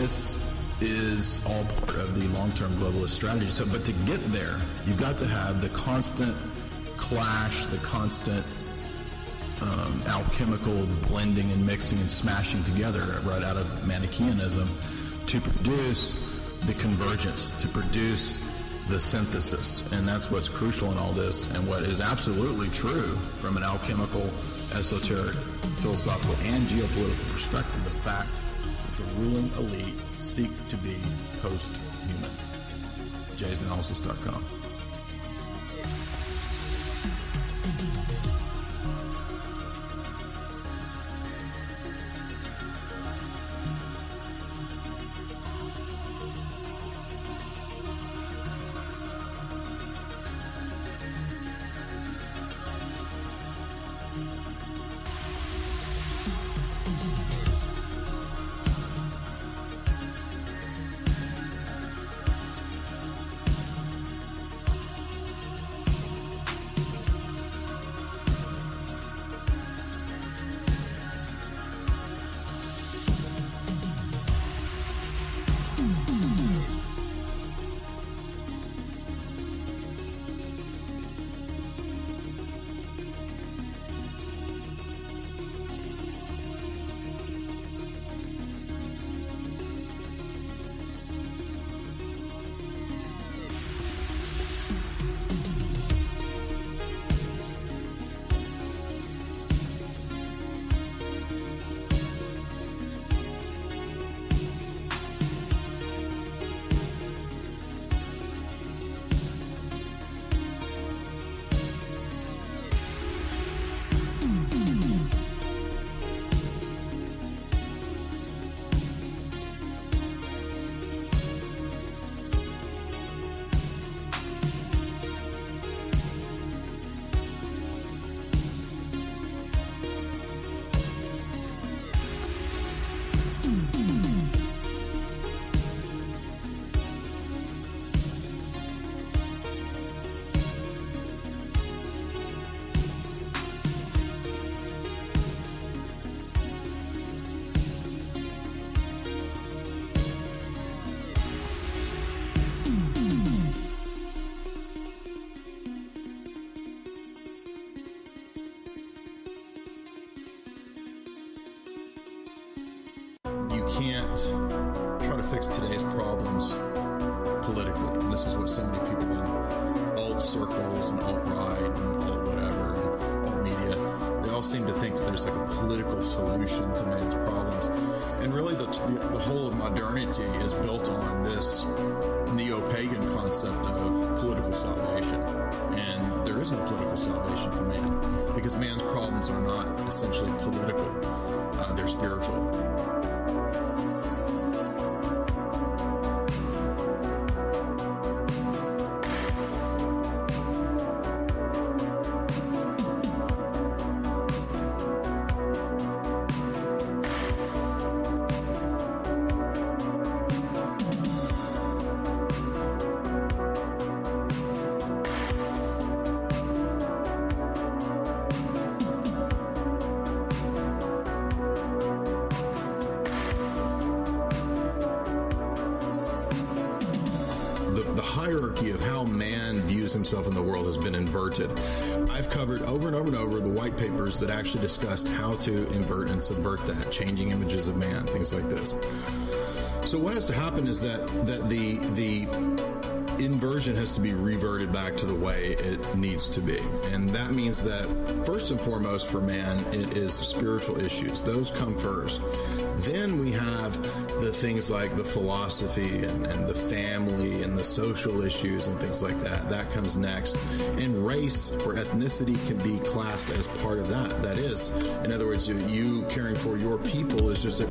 this is all part of the long-term globalist strategy. So, but to get there, you've got to have the constant clash, the constant um, alchemical blending and mixing and smashing together right out of Manichaeanism to produce the convergence, to produce the synthesis. And that's what's crucial in all this and what is absolutely true from an alchemical, esoteric, philosophical, and geopolitical perspective. The fact ruling elite seek to be post-human. JaysAnalysis.com. you seem to think that there's like a political solution to man's problems. And really, the, the, the whole of modernity is built on this neo pagan concept of political salvation. And there is no political salvation for man because man's problems are not essentially political, uh, they're spiritual. Hierarchy of how man views himself in the world has been inverted. I've covered over and over and over the white papers that actually discussed how to invert and subvert that, changing images of man, things like this. So what has to happen is that that the the inversion has to be reverted back to the way it needs to be. And that means that first and foremost for man, it is spiritual issues. Those come first. Then we have things like the philosophy and, and the family and the social issues and things like that. That comes next. And race or ethnicity can be classed as part of that. That is, in other words, you, you caring for your people is just a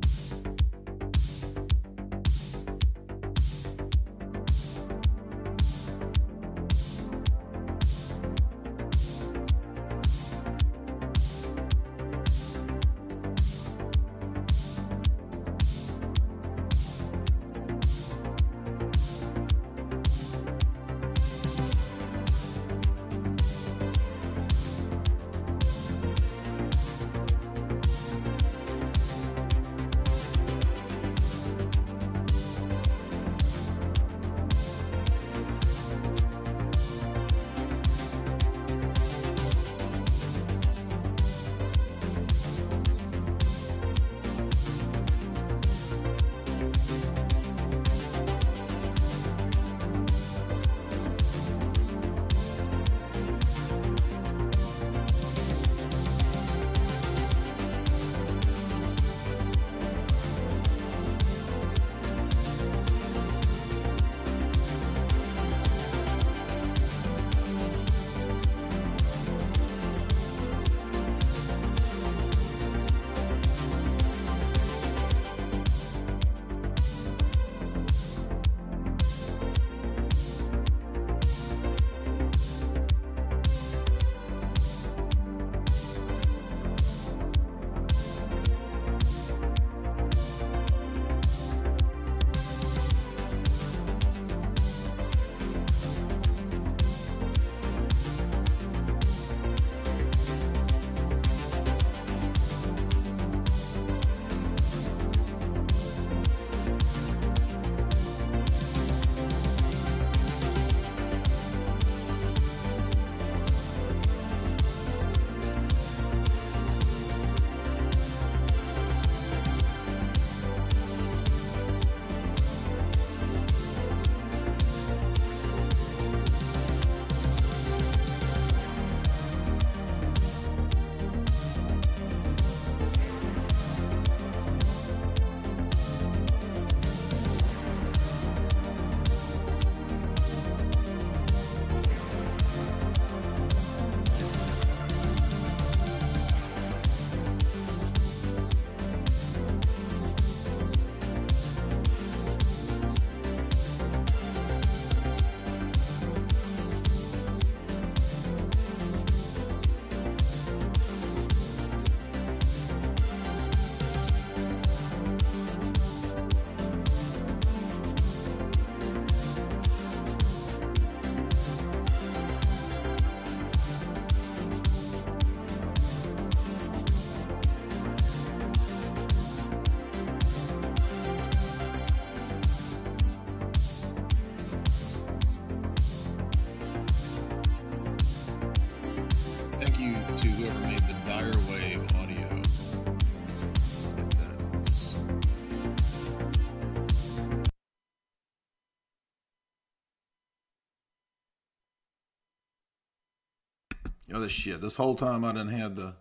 this shit. This whole time I didn't have the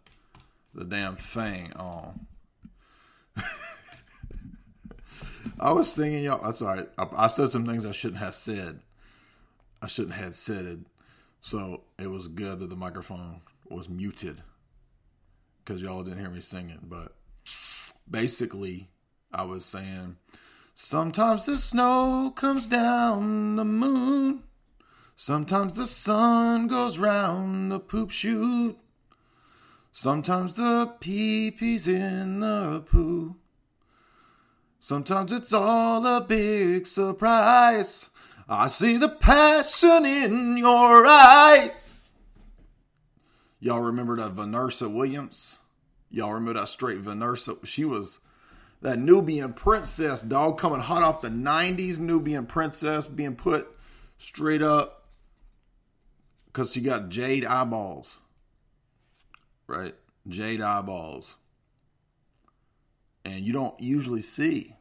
the damn thing on. I was singing y'all. That's all right. I, I, said some things I shouldn't have said. I shouldn't have said it. So it was good that the microphone was muted because y'all didn't hear me singing. But basically, I was saying sometimes the snow comes down the moon. Sometimes the sun goes round the poop chute. Sometimes the pee pee's in the poo. Sometimes it's all a big surprise. I see the passion in your eyes. Y'all remember that Vanessa Williams? Y'all remember that straight Vanessa? She was that Nubian princess, dog, coming hot off the 90s Nubian princess being put straight up because she got jade eyeballs, right? Jade eyeballs, and you don't usually see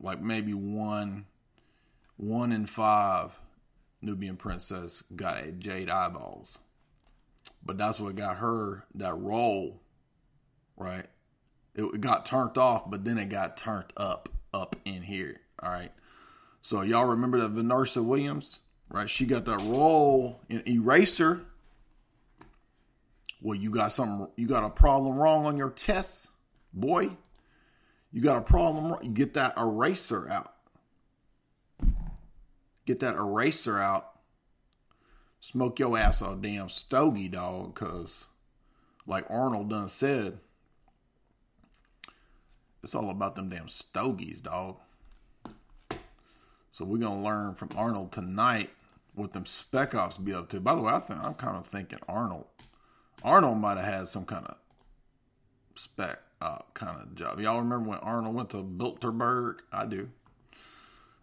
like maybe one, one in five Nubian princess got a jade eyeballs, but that's what got her that role, right? It got turned off, but then it got turned up, up in here. All right. So y'all remember that Vanessa Williams, right? She got that role in Eraser. Well, you got something, you got a problem wrong on your test, boy. You got a problem. You get that eraser out. Get that eraser out. Smoke your ass off, damn stogie dog, cause like Arnold done said, it's all about them damn stogies, dog. So we're gonna learn from Arnold tonight what them spec ops be up to. By the way, I think I'm kind of thinking Arnold. Arnold might have had some kind of spec op kind of job. Y'all remember when Arnold went to Bilderberg? I do.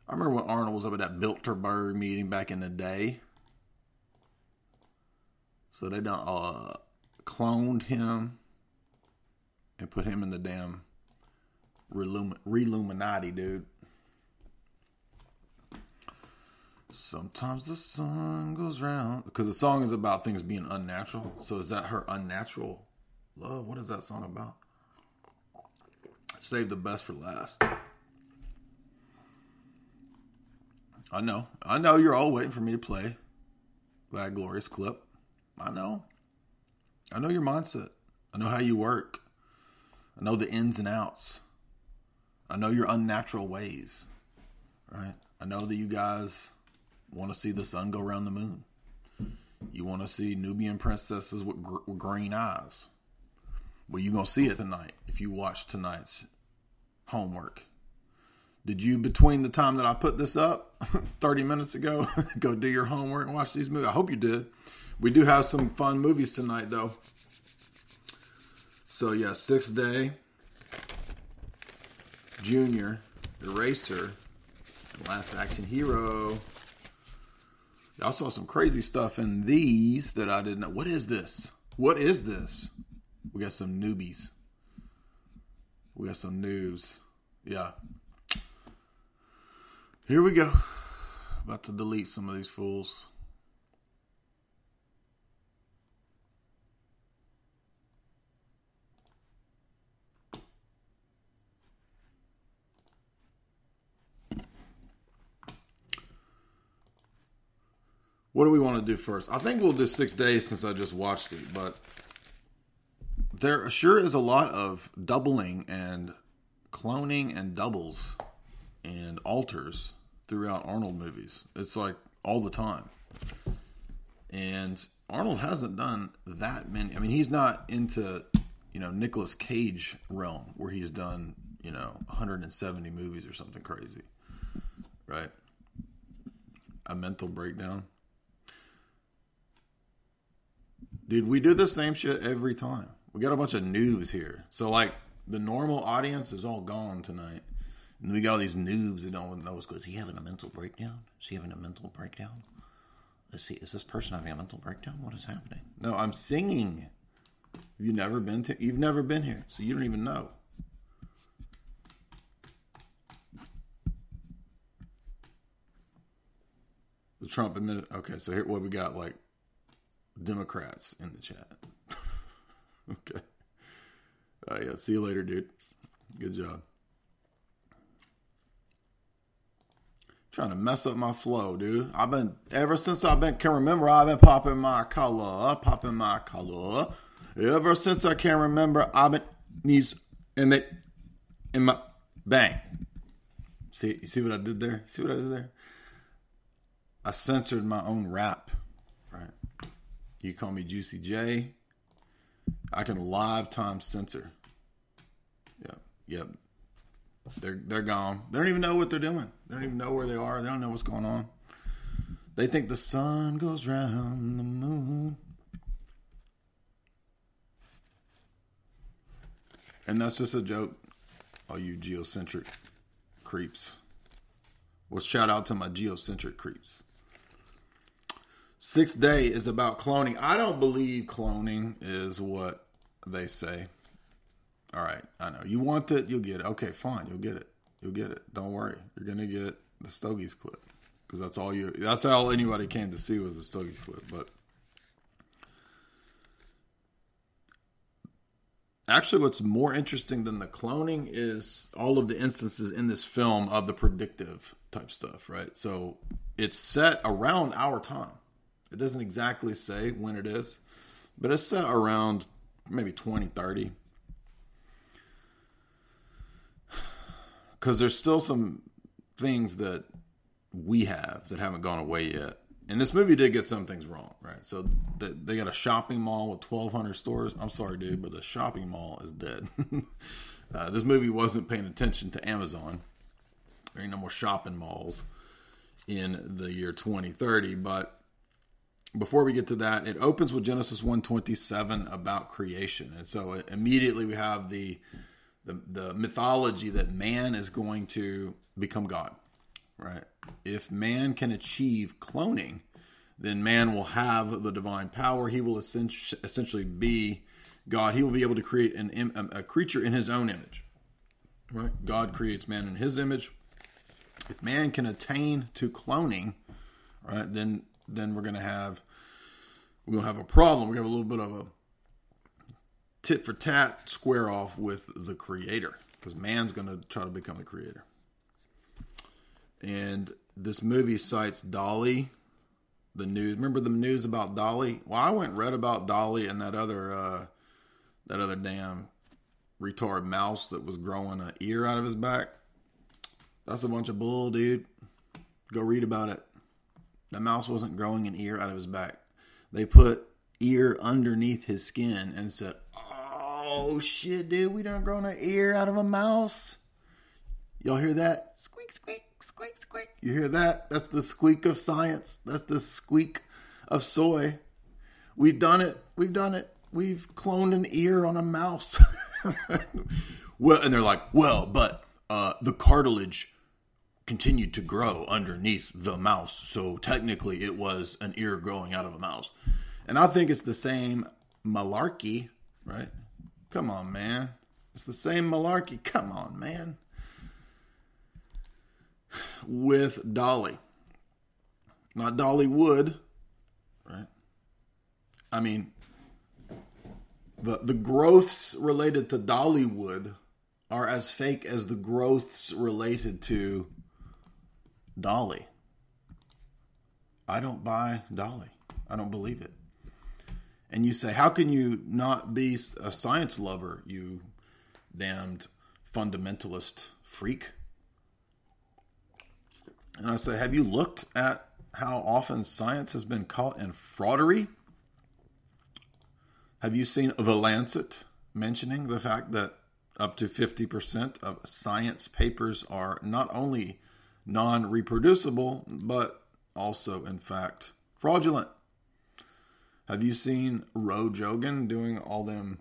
I remember when Arnold was up at that Bilderberg meeting back in the day. So they done uh, cloned him and put him in the damn Reluminati, dude. Sometimes the sun goes round because the song is about things being unnatural. So is that her unnatural love? What is that song about? Save the best for last. I know. I know you're all waiting for me to play that glorious clip. I know. I know your mindset. I know how you work. I know the ins and outs. I know your unnatural ways, right? I know that you guys want to see the sun go around the moon. You want to see Nubian princesses with, gr- with green eyes. Well, you're going to see it tonight if you watch tonight's homework. Did you, between the time that I put this up 30 minutes ago, go do your homework and watch these movies? I hope you did. We do have some fun movies tonight, though. So, yeah, Sixth Day. Junior, Eraser, Last Action Hero. I saw some crazy stuff in these that I didn't know. What is this? What is this? We got some newbies. We got some news. Yeah. Here we go. About to delete some of these fools. What do we want to do first? I think we'll do six days since I just watched it, but there sure is a lot of doubling and cloning and doubles and alters throughout Arnold movies. It's like all the time. And Arnold hasn't done that many. I mean, he's not into, you know, Nicolas Cage realm where he's done, you know, 170 movies or something crazy. Right? A mental breakdown. Dude, we do the same shit every time. We got a bunch of noobs here. So like the normal audience is all gone tonight. And we got all these noobs that don't know what's good. Is he having a mental breakdown? Is he having a mental breakdown? Is he is this person having a mental breakdown? What is happening? No, I'm singing. Have you never been to you've never been here, so you don't even know. The Trump admitted okay, so here what we got like Democrats in the chat. okay. Uh, yeah. See you later, dude. Good job. Trying to mess up my flow, dude. I've been ever since I've been can remember. I've been popping my color, popping my color. Ever since I can remember, I've been these in the in my bang. See, you see what I did there? See what I did there? I censored my own rap. You call me Juicy J. I can live time censor. Yep, yep. They're they're gone. They don't even know what they're doing. They don't even know where they are. They don't know what's going on. They think the sun goes round the moon. And that's just a joke. All you geocentric creeps. Well, shout out to my geocentric creeps. Sixth Day is about cloning. I don't believe cloning is what they say. All right, I know. You want it, you'll get it. Okay, fine, you'll get it. You'll get it. Don't worry. You're gonna get the Stogies clip because that's all you. That's all anybody came to see was the Stogies clip. But actually, what's more interesting than the cloning is all of the instances in this film of the predictive type stuff. Right. So it's set around our time. It doesn't exactly say when it is, but it's set around maybe 2030. Because there's still some things that we have that haven't gone away yet. And this movie did get some things wrong, right? So they got a shopping mall with 1,200 stores. I'm sorry, dude, but the shopping mall is dead. uh, this movie wasn't paying attention to Amazon. There ain't no more shopping malls in the year 2030, but before we get to that, it opens with Genesis 127 about creation. And so uh, immediately we have the, the, the mythology that man is going to become God, right? If man can achieve cloning, then man will have the divine power. He will essentially be God. He will be able to create an, a creature in his own image, right? God creates man in his image. If man can attain to cloning, right, then then we're going to have we'll have a problem. We have a little bit of a tit for tat square off with the creator because man's going to try to become the creator. And this movie cites Dolly, the news. Remember the news about Dolly? Well, I went read about Dolly and that other uh, that other damn retard mouse that was growing an ear out of his back. That's a bunch of bull, dude. Go read about it. The mouse wasn't growing an ear out of his back. They put ear underneath his skin and said, "Oh shit, dude, we done grown an ear out of a mouse." Y'all hear that? Squeak, squeak, squeak, squeak. You hear that? That's the squeak of science. That's the squeak of soy. We've done it. We've done it. We've cloned an ear on a mouse. well, and they're like, well, but uh, the cartilage continued to grow underneath the mouse. So technically, it was an ear growing out of a mouse. And I think it's the same malarkey, right? Come on, man. It's the same malarkey. Come on, man. With Dolly. Not Dolly Wood, right? I mean, the the growths related to Dollywood are as fake as the growths related to Dolly. I don't buy Dolly. I don't believe it. And you say, how can you not be a science lover, you damned fundamentalist freak? And I say, have you looked at how often science has been caught in fraudery? Have you seen The Lancet mentioning the fact that up to 50% of science papers are not only non reproducible, but also, in fact, fraudulent. Have you seen Ro Jogan doing all them,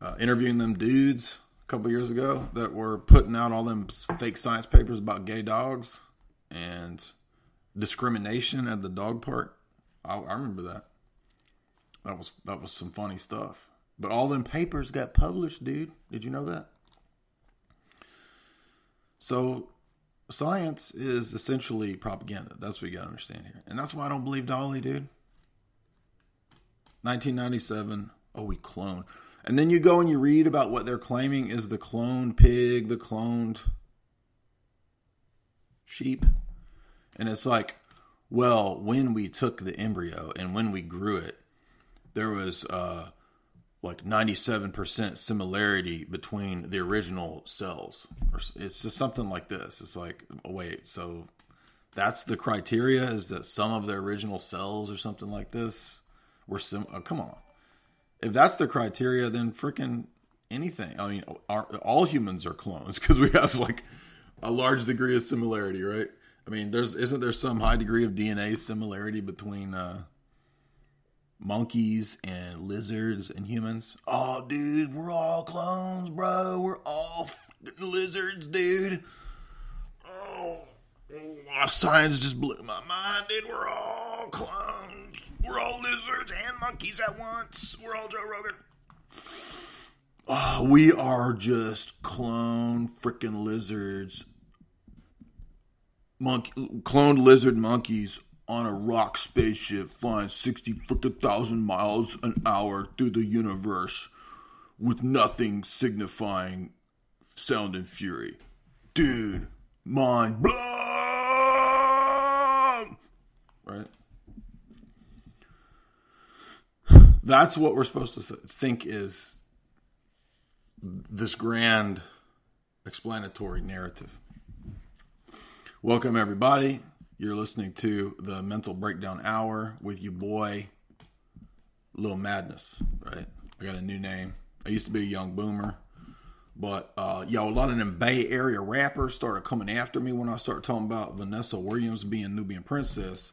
uh, interviewing them dudes a couple years ago that were putting out all them fake science papers about gay dogs and discrimination at the dog park? I, I remember that. That was that was some funny stuff. But all them papers got published, dude. Did you know that? So science is essentially propaganda. That's what you gotta understand here. And that's why I don't believe Dolly, dude. 1997. Oh, we clone. And then you go and you read about what they're claiming is the cloned pig, the cloned sheep. And it's like, well, when we took the embryo and when we grew it, there was uh, like 97% similarity between the original cells. Or it's just something like this. It's like, wait, so that's the criteria is that some of the original cells or something like this were sim. Oh, come on. If that's the criteria, then freaking anything. I mean, all humans are clones because we have like a large degree of similarity, right? I mean, there's isn't there some high degree of DNA similarity between uh, monkeys and lizards and humans. Oh, dude, we're all clones, bro. We're all lizards, dude. Oh, oh, science just blew my mind, dude. We're all clones. We're all lizards and monkeys at once. We're all Joe Rogan. Oh, we are just clone freaking lizards. Monkey, cloned lizard monkeys on a rock spaceship flying 60 freaking thousand miles an hour through the universe with nothing signifying sound and fury. Dude, mind blown! Right? That's what we're supposed to think is this grand explanatory narrative. Welcome, everybody. You're listening to the Mental Breakdown Hour with your boy, Lil Madness, right? I got a new name. I used to be a young boomer, but uh, yo, a lot of them Bay Area rappers started coming after me when I started talking about Vanessa Williams being Nubian Princess.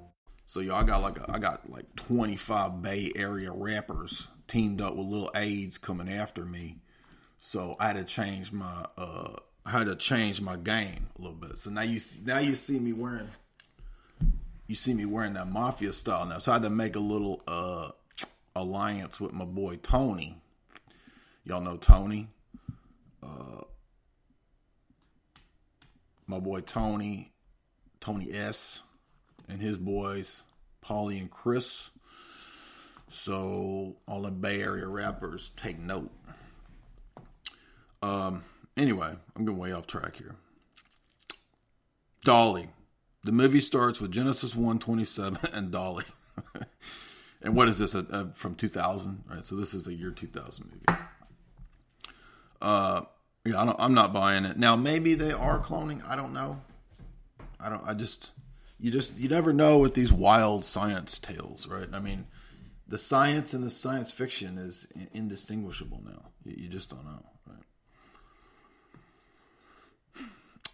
So y'all I got like a, I got like 25 Bay Area rappers teamed up with little aides coming after me. So I had to change my uh I had to change my game a little bit. So now you see, now you see me wearing you see me wearing that mafia style now. So I had to make a little uh alliance with my boy Tony. Y'all know Tony. Uh my boy Tony, Tony S and his boys, Paulie and Chris. So all the Bay Area rappers take note. Um. Anyway, I'm going way off track here. Dolly. The movie starts with Genesis 127 and Dolly. and what is this? A, a, from 2000, right? So this is a year 2000 movie. Uh, yeah, I am not buying it. Now maybe they are cloning. I don't know. I don't. I just you just you never know with these wild science tales, right? I mean, the science and the science fiction is indistinguishable now. You, just don't know, right?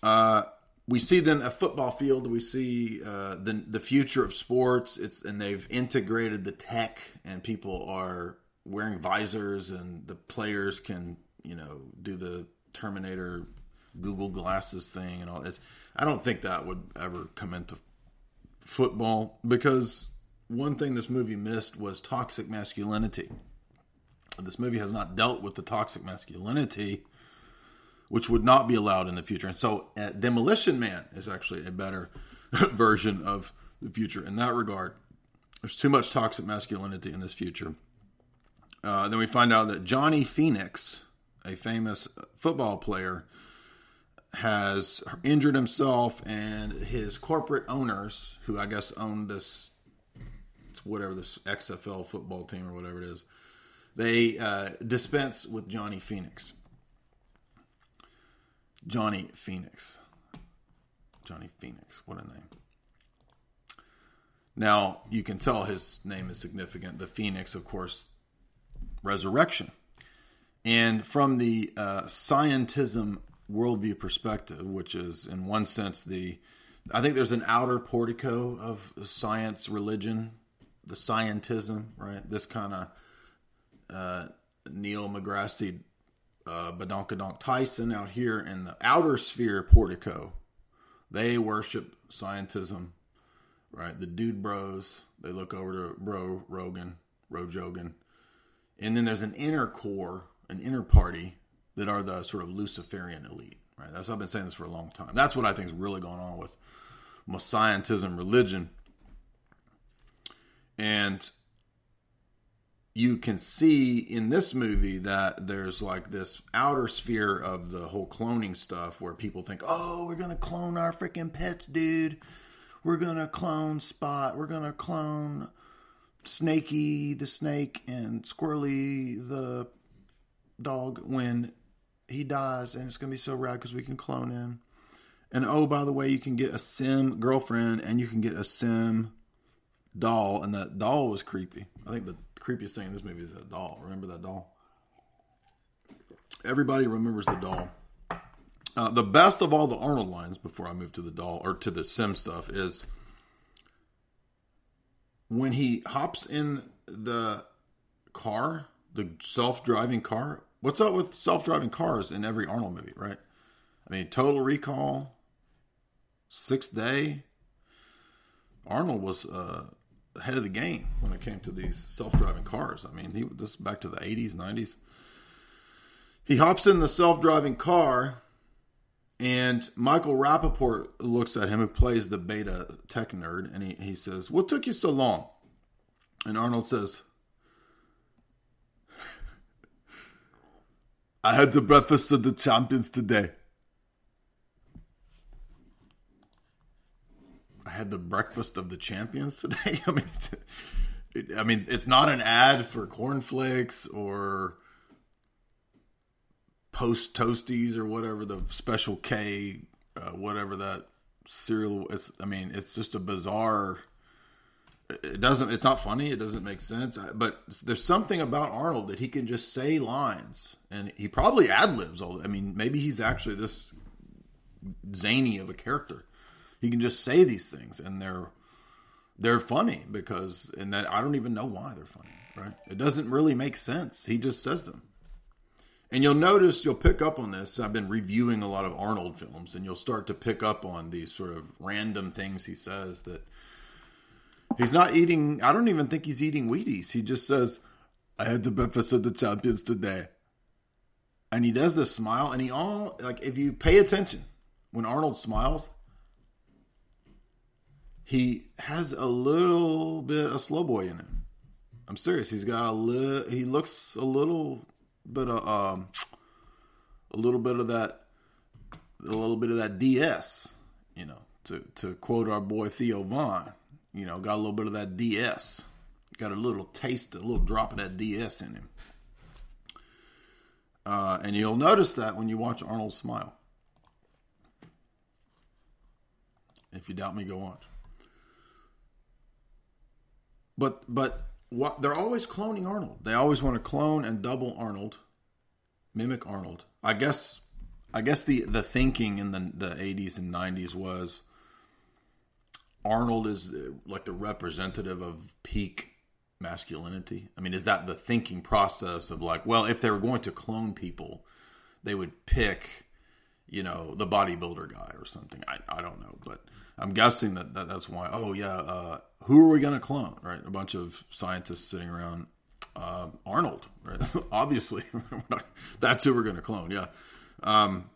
Uh, we see then a football field. We see uh, the the future of sports. It's and they've integrated the tech, and people are wearing visors, and the players can you know do the Terminator Google glasses thing and all. It's, I don't think that would ever come into football because one thing this movie missed was toxic masculinity. This movie has not dealt with the toxic masculinity, which would not be allowed in the future. And so, uh, Demolition Man is actually a better version of the future in that regard. There's too much toxic masculinity in this future. Uh, then we find out that Johnny Phoenix, a famous football player, has injured himself, and his corporate owners, who I guess own this, whatever this XFL football team or whatever it is, they uh, dispense with Johnny Phoenix. Johnny Phoenix. Johnny Phoenix. What a name. Now, you can tell his name is significant. The Phoenix, of course, resurrection. And from the uh, scientism worldview perspective, which is in one sense the I think there's an outer portico of science, religion, the scientism, right? This kind of uh, Neil deGrasse uh, Badonkadonk Tyson out here in the outer sphere portico. They worship scientism, right? The dude bros, they look over to Bro Rogan, Ro Jogan. And then there's an inner core, an inner party that are the sort of Luciferian elite, right? That's I've been saying this for a long time. That's what I think is really going on with scientism religion. And you can see in this movie that there's like this outer sphere of the whole cloning stuff where people think, oh, we're going to clone our freaking pets, dude. We're going to clone Spot. We're going to clone Snaky the snake and Squirrely the dog when he dies. And it's to be so rad because we can clone him. And oh, by the way, you can get a sim girlfriend and you can get a sim doll. And that doll was creepy. I think the creepiest thing in this movie is that doll. Remember that doll? Everybody remembers the doll. Uh, the best of all the Arnold lines before I move to the doll or to the sim stuff is when he hops in the car, the self driving car. What's up with self driving cars in every Arnold movie, right? I mean, Total Recall, Sixth Day. Arnold was uh, ahead of the game when it came to these self-driving cars. I mean, he this back to the 80s, 90s. He hops in the self-driving car, and Michael Rapaport looks at him, who plays the beta tech nerd, and he, he says, What took you so long? And Arnold says, I had the breakfast of the champions today. I had the breakfast of the champions today. I mean, it's, it, I mean, it's not an ad for cornflakes or post toasties or whatever the special K, uh, whatever that cereal is. I mean, it's just a bizarre. It doesn't. It's not funny. It doesn't make sense. But there's something about Arnold that he can just say lines, and he probably ad libs all. I mean, maybe he's actually this zany of a character he can just say these things and they're they're funny because and that I don't even know why they're funny, right? It doesn't really make sense. He just says them. And you'll notice you'll pick up on this. I've been reviewing a lot of Arnold films and you'll start to pick up on these sort of random things he says that he's not eating I don't even think he's eating Wheaties. He just says, I had the breakfast of the champions today. And he does this smile and he all like if you pay attention when Arnold smiles, he has a little bit of slow boy in him. I'm serious. He's got a little. He looks a little bit of um, a little bit of that, a little bit of that DS. You know, to to quote our boy Theo Von. You know, got a little bit of that DS. Got a little taste, a little drop of that DS in him. Uh, and you'll notice that when you watch Arnold smile. If you doubt me, go watch. But but what they're always cloning Arnold. They always want to clone and double Arnold, mimic Arnold. I guess I guess the the thinking in the the 80s and 90s was Arnold is uh, like the representative of peak masculinity. I mean, is that the thinking process of like, well, if they were going to clone people, they would pick, you know, the bodybuilder guy or something. I, I don't know, but I'm guessing that, that that's why. Oh yeah, uh, who are we going to clone? Right, a bunch of scientists sitting around. Uh, Arnold, right? Obviously, that's who we're going to clone. Yeah, um,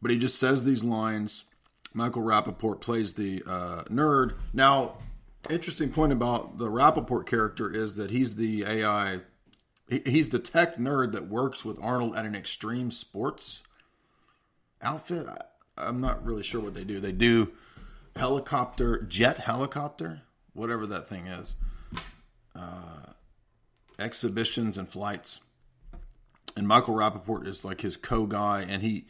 but he just says these lines. Michael Rapaport plays the uh, nerd. Now, interesting point about the Rapaport character is that he's the AI. He's the tech nerd that works with Arnold at an extreme sports outfit. I'm not really sure what they do. They do helicopter, jet helicopter, whatever that thing is, uh, exhibitions and flights. And Michael Rapaport is like his co guy, and he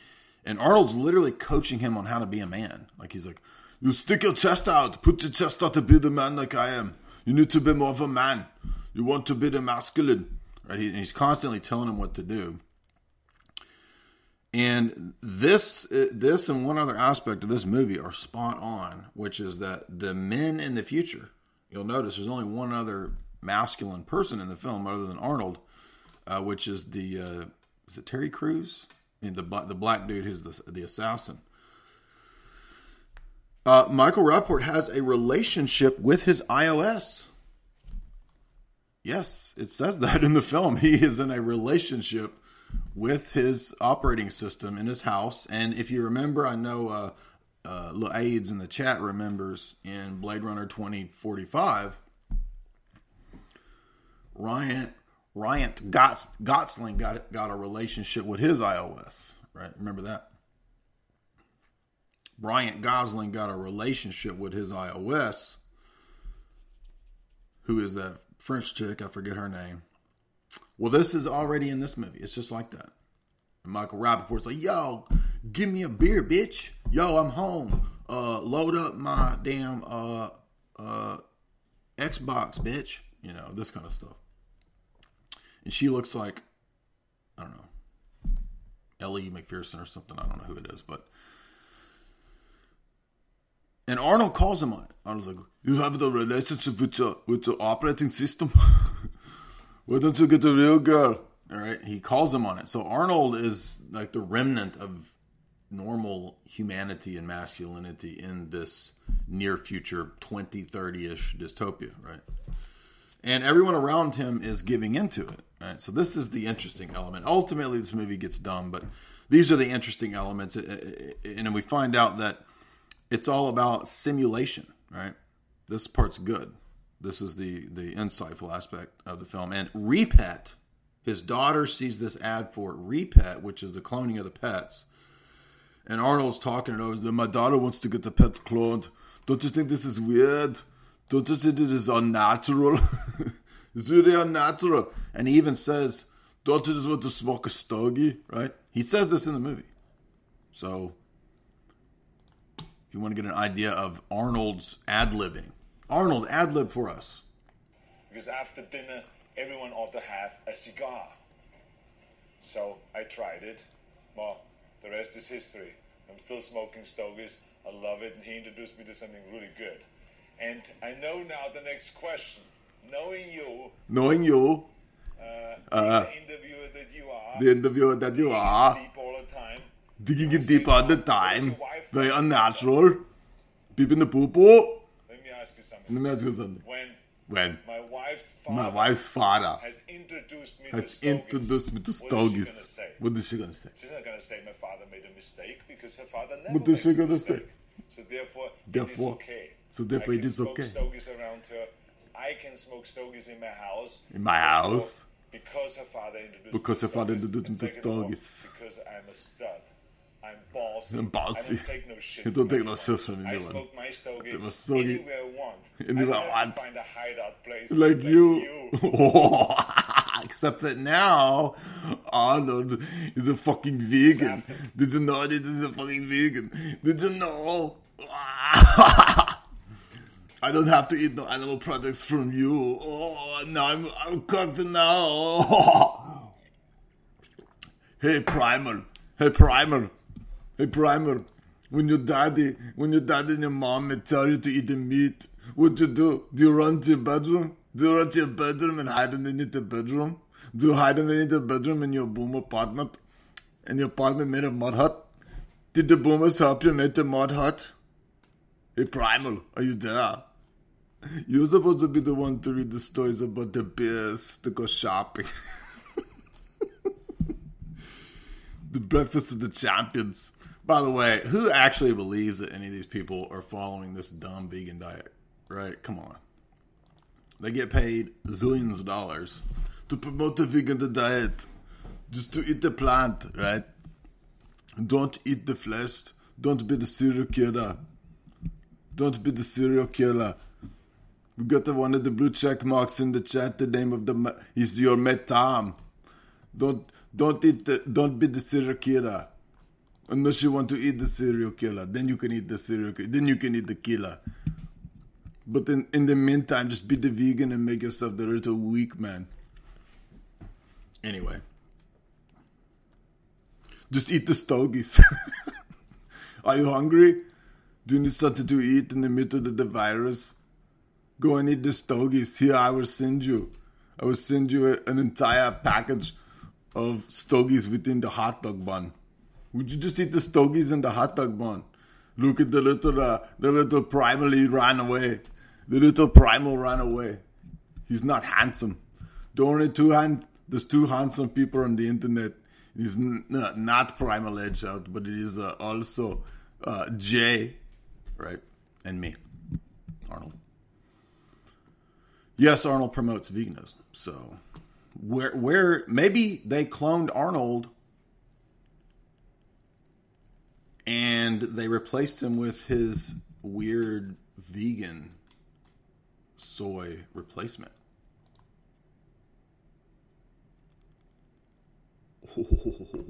and Arnold's literally coaching him on how to be a man. Like he's like, "You stick your chest out, put your chest out to be the man like I am. You need to be more of a man. You want to be the masculine." Right? He, and he's constantly telling him what to do. And this, this, and one other aspect of this movie are spot on, which is that the men in the future. You'll notice there's only one other masculine person in the film other than Arnold, uh, which is the uh, is it Terry Crews? Mean, the the black dude who's the the assassin. Uh, Michael Rapaport has a relationship with his iOS. Yes, it says that in the film. He is in a relationship with his operating system in his house. And if you remember, I know uh, uh, in the chat remembers in Blade Runner 2045, Ryan Ryan Gotts, Gosling got got a relationship with his iOS, right? Remember that? Bryant Gosling got a relationship with his iOS. Who is that French chick? I forget her name. Well, this is already in this movie. It's just like that. And Michael Rapaport's like, yo, give me a beer, bitch. Yo, I'm home. Uh, load up my damn uh, uh, Xbox, bitch. You know, this kind of stuff. And she looks like, I don't know, Elle Macpherson or something. I don't know who it is, but and Arnold calls him on it. Arnold's like, "You have the relationship with the with the operating system. Why don't you get the real girl?" All right, he calls him on it. So Arnold is like the remnant of normal humanity and masculinity in this near future 2030-ish dystopia, right? And everyone around him is giving into it. So this is the interesting element. Ultimately, this movie gets dumb, but these are the interesting elements. Uh, uh, uh, and we find out that it's all about simulation, right? This part's good. This is the the insightful aspect of the film. And Repet, his daughter sees this ad for Repet, which is the cloning of the pets. And Arnold's talking it over. My daughter wants to get the pet cloned. Don't you think this is weird? Don't you think this is unnatural? really unnatural. And he even says, Don't you just want to smoke a stogie? Right? He says this in the movie. So if you want to get an idea of Arnold's ad libbing. Arnold, ad lib for us. Because after dinner, everyone ought to have a cigar. So I tried it. Well, the rest is history. I'm still smoking stogies. I love it, and he introduced me to something really good. And I know now the next question. Knowing you, knowing you, uh, uh, the interviewer that you are, the interviewer that you are, deep all the time, digging in deep all the time, very unnatural. Beep in the poo poo. Let me ask you something. Let me ask you something. When when my wife's father, my wife's father has introduced me has to introduced me to stogies, what is she gonna say? She's not gonna say my father made a mistake because her father never What is she gonna mistake. say? So therefore, Therefore- it is okay. so therefore I it is okay. stogies around her. I can smoke stogies in my house. In my First of all, house? Because her father introduced Because her to father stogies. introduced me to second of all, stogies. Because I'm a stud. I'm bossy. I'm bossy. I don't take no shit. Don't from take no anyone. shit from I smoke my stogie, my stogie anywhere I want. anywhere I I want. find a hideout place like you. you. Oh, except that now Arnold is a fucking vegan. Did you know that he's a fucking vegan? Did you know? I don't have to eat no animal products from you. Oh, now I'm, I'm cooked now. hey, Primal. Hey, Primal. Hey, Primal. When your daddy, when your daddy and your mom tell you to eat the meat, what you do? Do you run to your bedroom? Do you run to your bedroom and hide underneath the bedroom? Do you hide underneath the bedroom in your boom apartment? In your apartment made of mud hut? Did the boomers help you make the mud hut? Hey, Primal, are you there? You're supposed to be the one to read the stories about the bears to go shopping. the breakfast of the champions. By the way, who actually believes that any of these people are following this dumb vegan diet? Right? Come on. They get paid zillions of dollars to promote the vegan diet. Just to eat the plant, right? Don't eat the flesh. Don't be the serial killer. Don't be the serial killer. We got the one of the blue check marks in the chat. The name of the is your mate Tom. Don't don't eat the don't be the serial killer. Unless you want to eat the serial killer, then you can eat the serial killer. Then you can eat the killer. But in, in the meantime, just be the vegan and make yourself the little weak man. Anyway. Just eat the stogies. Are you hungry? Do you need something to eat in the middle of the virus? Go and eat the stogies. Here, I will send you. I will send you an entire package of stogies within the hot dog bun. Would you just eat the stogies in the hot dog bun? Look at the little, uh, the little primally ran away. The little primal ran away. He's not handsome. The only two hand, there's two handsome people on the internet. He's n- not primal edge out, but it is uh, also uh, Jay, right, and me, Arnold. Yes, Arnold promotes veganism. So, where where maybe they cloned Arnold and they replaced him with his weird vegan soy replacement. Oh,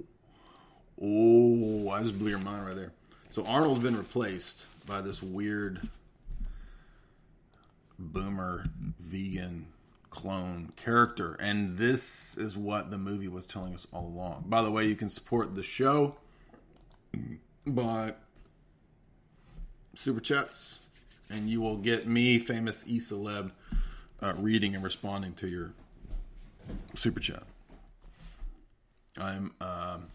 oh, I just blew your mind right there. So Arnold's been replaced by this weird boomer vegan clone character. And this is what the movie was telling us all along. By the way, you can support the show by super chats, and you will get me, famous e celeb, uh, reading and responding to your super chat. I'm. Um,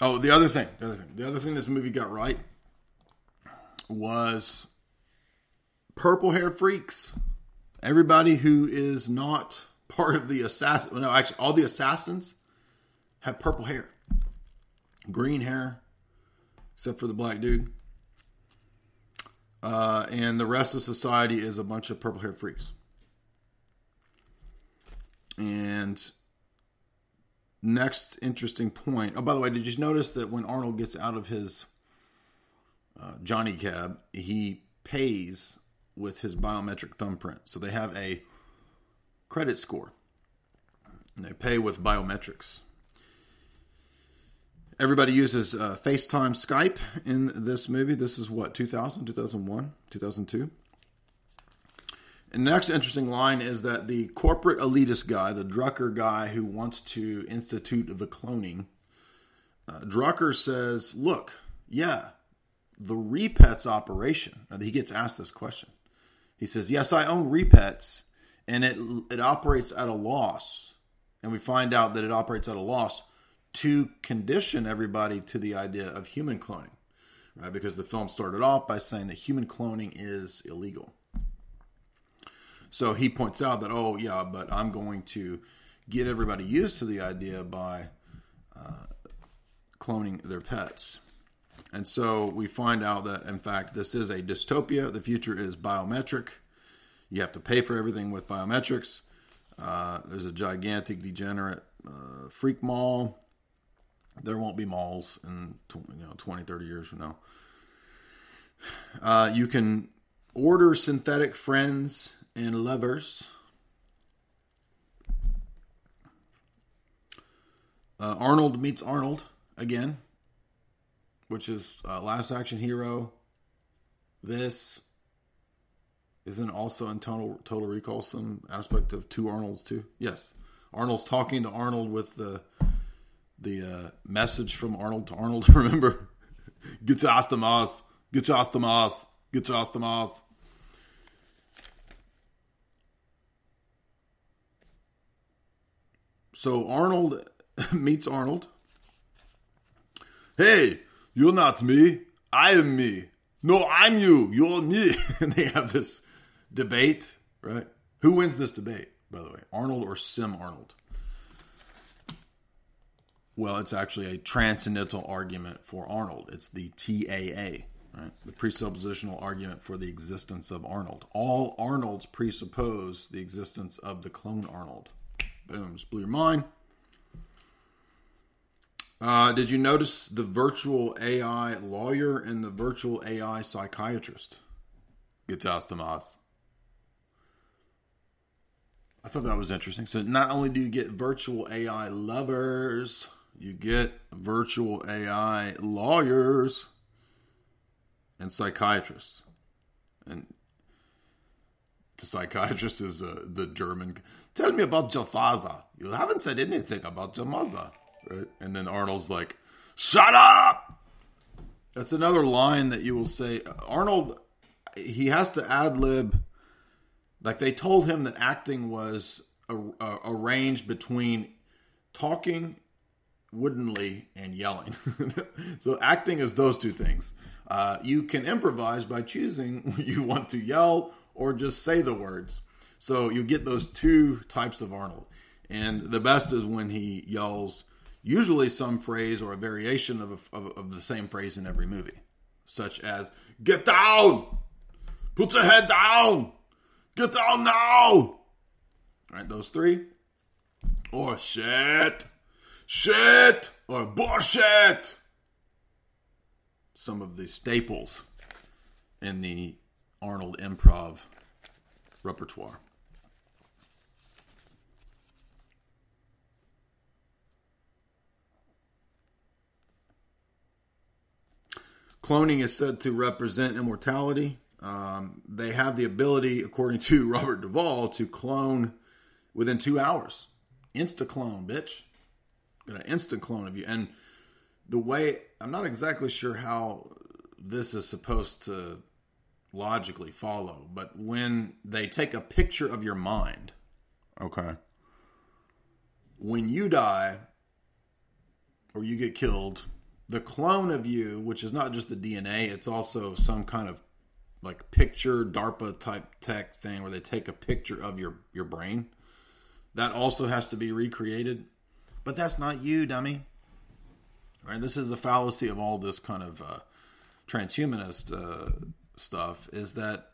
oh, the other thing, the other thing, the other thing this movie got right was purple hair freaks. Everybody who is not part of the assassin, no, actually, all the assassins have purple hair, green hair, except for the black dude. Uh, and the rest of society is a bunch of purple hair freaks. And next interesting point. Oh, by the way, did you notice that when Arnold gets out of his uh, Johnny cab, he pays with his biometric thumbprint. So they have a credit score. And they pay with biometrics. Everybody uses uh, FaceTime Skype in this movie. This is what, 2000, 2001, 2002? And next interesting line is that the corporate elitist guy, the Drucker guy who wants to institute the cloning, uh, Drucker says, Look, yeah, the Repets operation. Now, he gets asked this question. He says, Yes, I own Repets, and it, it operates at a loss. And we find out that it operates at a loss to condition everybody to the idea of human cloning, right? Because the film started off by saying that human cloning is illegal. So he points out that, oh, yeah, but I'm going to get everybody used to the idea by uh, cloning their pets. And so we find out that, in fact, this is a dystopia. The future is biometric. You have to pay for everything with biometrics. Uh, there's a gigantic, degenerate uh, freak mall. There won't be malls in you know 20, 30 years from now. Uh, you can order synthetic friends and lovers. Uh, Arnold meets Arnold again which is uh, Last Action Hero. This isn't also in Total Total Recall some aspect of two Arnolds too. Yes, Arnold's talking to Arnold with the the uh, message from Arnold to Arnold. Remember, get your Mars, get your Mars, get your Mars. So Arnold meets Arnold. Hey, you're not me. I am me. No, I'm you. You're me. and they have this debate, right? Who wins this debate, by the way? Arnold or Sim Arnold? Well, it's actually a transcendental argument for Arnold. It's the TAA, right? The presuppositional argument for the existence of Arnold. All Arnolds presuppose the existence of the clone Arnold. Boom, just blew your mind. Uh, did you notice the virtual AI lawyer and the virtual AI psychiatrist? Gitas Tomas. I thought that was interesting. So not only do you get virtual AI lovers, you get virtual AI lawyers and psychiatrists. And the psychiatrist is uh, the German. Tell me about your father. You haven't said anything about your mother. Right? And then Arnold's like, "Shut up." That's another line that you will say. Arnold, he has to ad lib. Like they told him that acting was a, a, arranged between talking woodenly and yelling. so acting is those two things. Uh, you can improvise by choosing you want to yell or just say the words. So you get those two types of Arnold. And the best is when he yells usually some phrase or a variation of, a, of, of the same phrase in every movie, such as "Get down, put your head down, get down now." All right, those three, or shit, shit, or bullshit. Some of the staples in the Arnold improv repertoire. Cloning is said to represent immortality. Um, they have the ability, according to Robert Duvall, to clone within two hours. Insta clone, bitch. Gonna instant clone of you. And the way, I'm not exactly sure how this is supposed to logically follow, but when they take a picture of your mind, okay, when you die or you get killed, the clone of you, which is not just the DNA, it's also some kind of like picture DARPA type tech thing where they take a picture of your your brain. That also has to be recreated, but that's not you, dummy. Right? This is the fallacy of all this kind of uh, transhumanist uh, stuff is that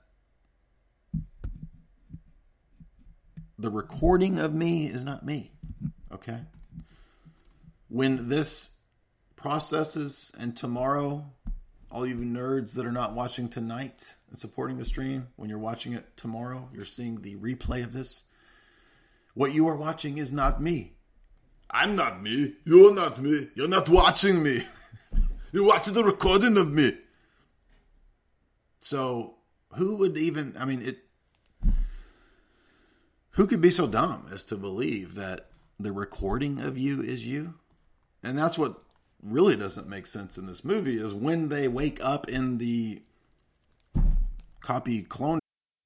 the recording of me is not me. Okay? When this processes and tomorrow, all you nerds that are not watching tonight and supporting the stream, when you're watching it tomorrow, you're seeing the replay of this. What you are watching is not me. I'm not me. You're not me. You're not watching me. you're watching the recording of me. So who would even? I mean, it. Who could be so dumb as to believe that the recording of you is you? And that's what really doesn't make sense in this movie is when they wake up in the copy clone.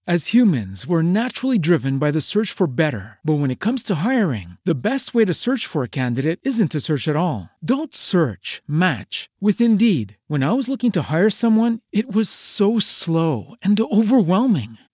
As humans, we're naturally driven by the search for better. But when it comes to hiring, the best way to search for a candidate isn't to search at all. Don't search, match with Indeed. When I was looking to hire someone, it was so slow and overwhelming.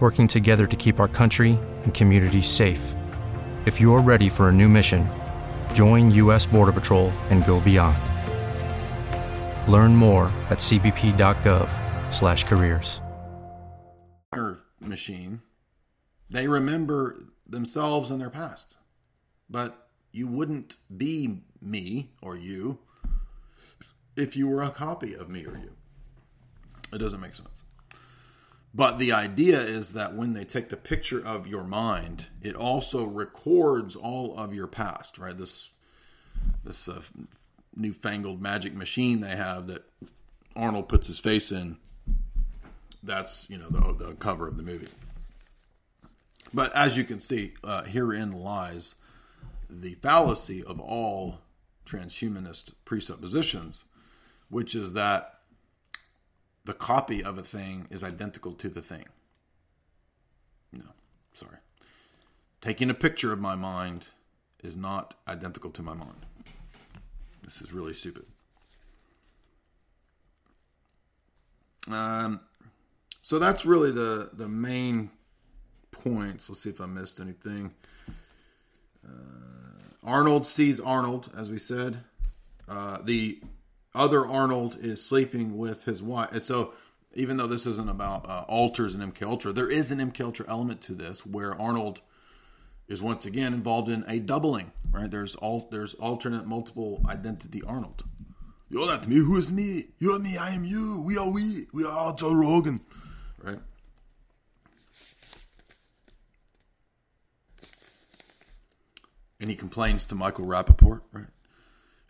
working together to keep our country and communities safe. If you're ready for a new mission, join U.S. Border Patrol and go beyond. Learn more at cbp.gov/careers machine, they remember themselves and their past. But you wouldn't be me or you if you were a copy of me or you. It doesn't make sense. But the idea is that when they take the picture of your mind, it also records all of your past, right? This this uh, newfangled magic machine they have that Arnold puts his face in that's you know the, the cover of the movie. But as you can see, uh, herein lies the fallacy of all transhumanist presuppositions, which is that the copy of a thing is identical to the thing. No, sorry. Taking a picture of my mind is not identical to my mind. This is really stupid. Um, so that's really the the main points. Let's see if I missed anything. Uh, Arnold sees Arnold, as we said. Uh, the other Arnold is sleeping with his wife, and so even though this isn't about uh, alters and MK Ultra, there is an MK Ultra element to this where Arnold is once again involved in a doubling. Right? There's all there's alternate multiple identity Arnold. You're not me. Who is me? You're me. I am you. We are we. We are all Joe Rogan. Right? And he complains to Michael Rapaport. Right?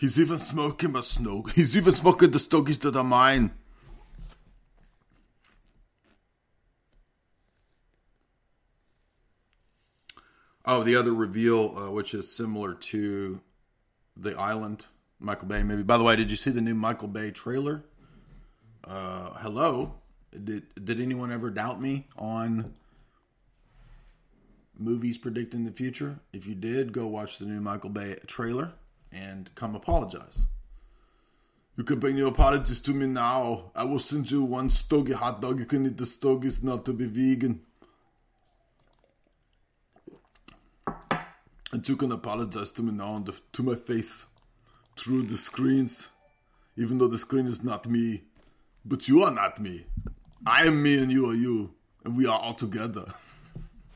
He's even smoking a smoke. He's even smoking the stogies that are mine. Oh, the other reveal, uh, which is similar to the island Michael Bay movie. By the way, did you see the new Michael Bay trailer? Uh, hello, did did anyone ever doubt me on movies predicting the future? If you did, go watch the new Michael Bay trailer and come apologize. You can bring your apologies to me now. I will send you one stogie hot dog. You can eat the stogies not to be vegan. And you can apologize to me now the, to my face through the screens, even though the screen is not me, but you are not me. I am me and you are you, and we are all together.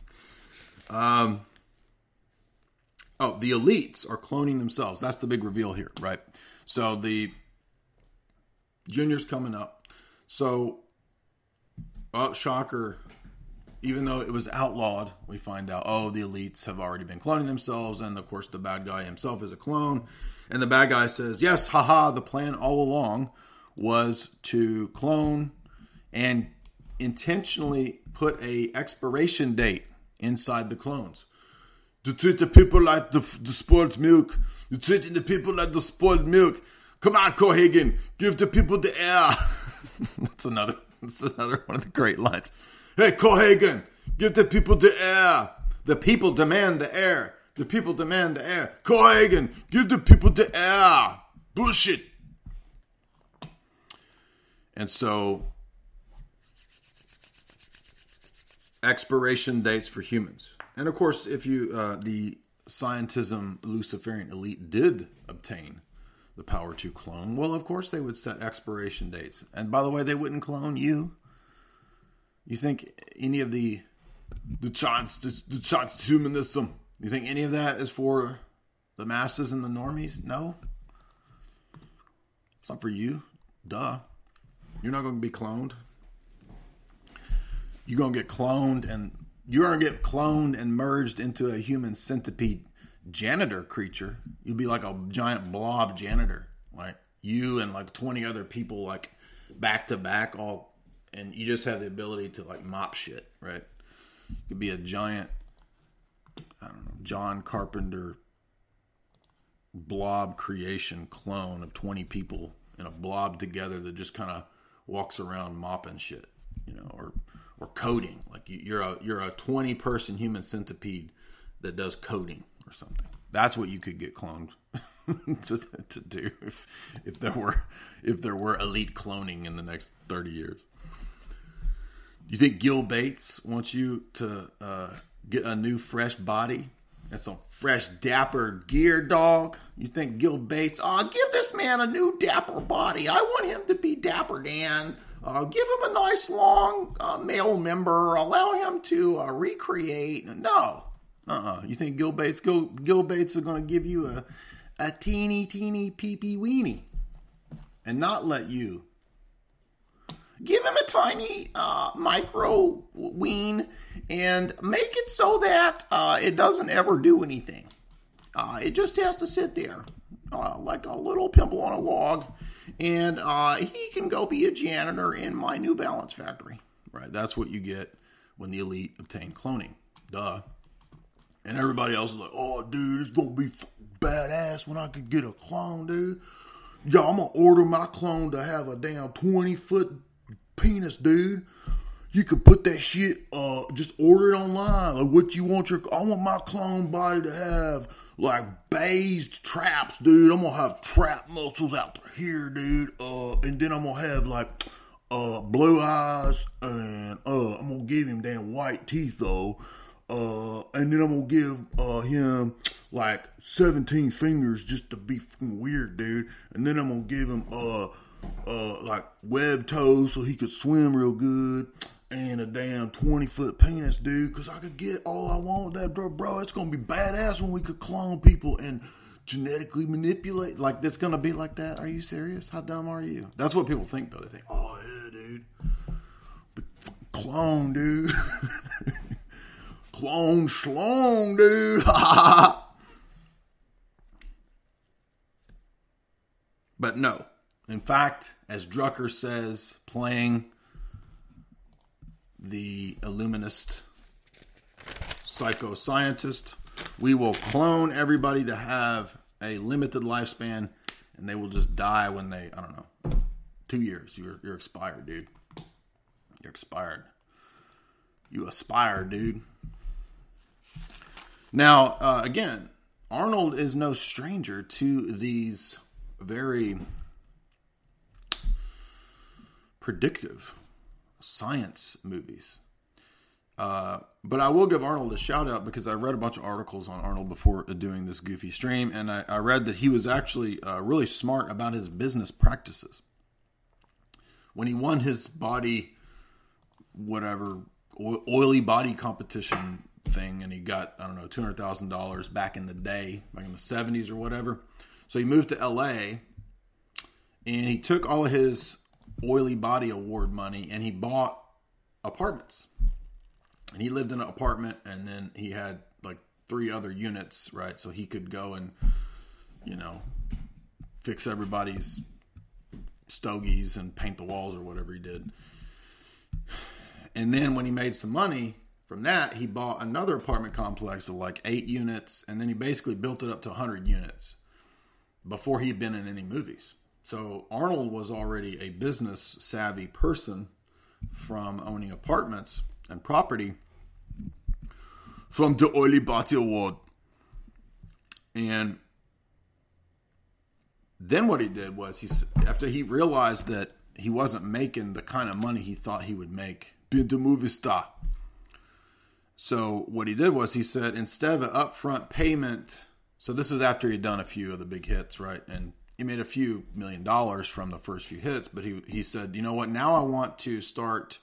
um. Oh, the elites are cloning themselves. That's the big reveal here, right? So the junior's coming up. So, oh, shocker, even though it was outlawed, we find out, oh, the elites have already been cloning themselves. And of course, the bad guy himself is a clone. And the bad guy says, yes, haha, the plan all along was to clone and intentionally put a expiration date inside the clones. To treat the people like the, the spoiled milk. You're treating the people like the spoiled milk. Come on, Cohaagen, give the people the air. that's another. That's another one of the great lines. Hey, Cohaagen, give the people the air. The people demand the air. The people demand the air. Cohaagen, give the people the air. Bullshit. And so, expiration dates for humans. And of course, if you, uh, the scientism Luciferian elite did obtain the power to clone, well, of course, they would set expiration dates. And by the way, they wouldn't clone you. You think any of the the chance the, the transhumanism? You think any of that is for the masses and the normies? No, it's not for you. Duh. You're not going to be cloned. You're going to get cloned, and you're to get cloned and merged into a human centipede janitor creature. You'll be like a giant blob janitor, like you and like 20 other people, like back to back, all and you just have the ability to like mop shit, right? You could be a giant, I don't know, John Carpenter blob creation clone of 20 people in a blob together that just kind of walks around mopping shit, you know, or or coding. Like you're a you're a 20 person human centipede that does coding or something. That's what you could get cloned to, to do if if there were if there were elite cloning in the next 30 years. You think Gil Bates wants you to uh, get a new fresh body and some fresh dapper gear, dog? You think Gil Bates? Oh, give this man a new dapper body. I want him to be Dapper Dan. Uh, give him a nice long uh, male member. Allow him to uh, recreate. No, uh-uh. You think Gil Bates? Gil, Gil Bates are going to give you a a teeny teeny peepee weenie and not let you give him a tiny uh, micro wean and make it so that uh, it doesn't ever do anything. Uh, it just has to sit there uh, like a little pimple on a log, and uh, he can go be a janitor in my New Balance factory. Right, that's what you get when the elite obtain cloning. Duh. And everybody else is like, "Oh, dude, it's gonna be badass when I can get a clone, dude." Yeah, I'm gonna order my clone to have a damn 20 foot penis, dude. You could put that shit, uh, just order it online. Like what you want your, I want my clone body to have like based traps, dude. I'm gonna have trap muscles out here, dude. Uh, and then I'm gonna have like uh blue eyes, and uh, I'm gonna give him damn white teeth though. Uh, and then I'm gonna give uh him like 17 fingers just to be weird, dude. And then I'm gonna give him uh uh like web toes so he could swim real good and a damn 20 foot penis, dude, because I could get all I want that, bro. Bro, it's going to be badass when we could clone people and genetically manipulate. Like, that's going to be like that. Are you serious? How dumb are you? That's what people think, though. They think, oh, yeah, dude. But clone, dude. clone schlong, dude. but no. In fact, as Drucker says, playing the Illuminist psychoscientist. We will clone everybody to have a limited lifespan, and they will just die when they, I don't know, two years. You're, you're expired, dude. You're expired. You aspire, dude. Now, uh, again, Arnold is no stranger to these very predictive science movies. Uh, but I will give Arnold a shout out because I read a bunch of articles on Arnold before doing this goofy stream, and I, I read that he was actually uh, really smart about his business practices. When he won his body, whatever, oily body competition thing, and he got, I don't know, $200,000 back in the day, back in the 70s or whatever. So he moved to LA and he took all of his oily body award money and he bought apartments. And he lived in an apartment and then he had like three other units, right? So he could go and, you know, fix everybody's stogies and paint the walls or whatever he did. And then when he made some money from that, he bought another apartment complex of like eight units and then he basically built it up to 100 units before he'd been in any movies. So Arnold was already a business savvy person from owning apartments and property from the Oily Body Award. And then what he did was he after he realized that he wasn't making the kind of money he thought he would make being the movie star. So what he did was he said instead of an upfront payment, so this is after he'd done a few of the big hits, right? And he made a few million dollars from the first few hits, but he he said, you know what? Now I want to start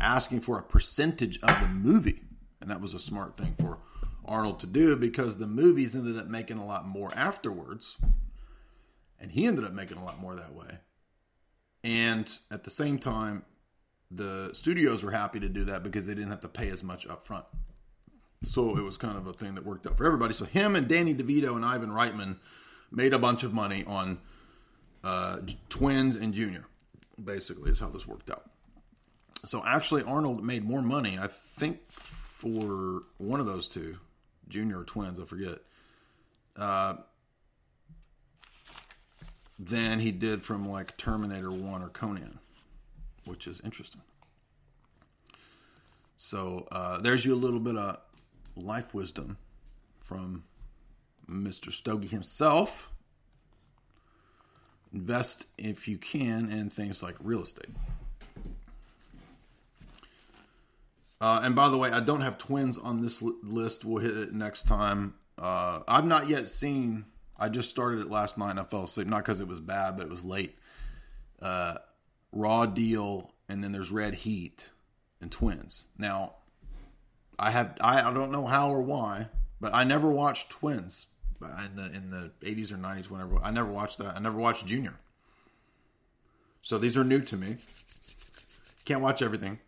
asking for a percentage of the movie, and that was a smart thing for Arnold to do because the movies ended up making a lot more afterwards, and he ended up making a lot more that way. And at the same time, the studios were happy to do that because they didn't have to pay as much up front. So it was kind of a thing that worked out for everybody. So him and Danny DeVito and Ivan Reitman made a bunch of money on uh, twins and junior. Basically, is how this worked out. So actually, Arnold made more money, I think, for one of those two, junior or twins, I forget, uh, than he did from like Terminator One or Conan, which is interesting. So uh, there's you a little bit of life wisdom from Mr. Stogie himself. Invest if you can in things like real estate. Uh, and by the way, I don't have twins on this list. We'll hit it next time. Uh, I've not yet seen. I just started it last night and I fell asleep. Not because it was bad, but it was late. Uh, Raw Deal, and then there's Red Heat and Twins. Now, I have I, I don't know how or why, but I never watched Twins in the in the 80s or 90s whenever I never watched that. I never watched Junior. So these are new to me. Can't watch everything.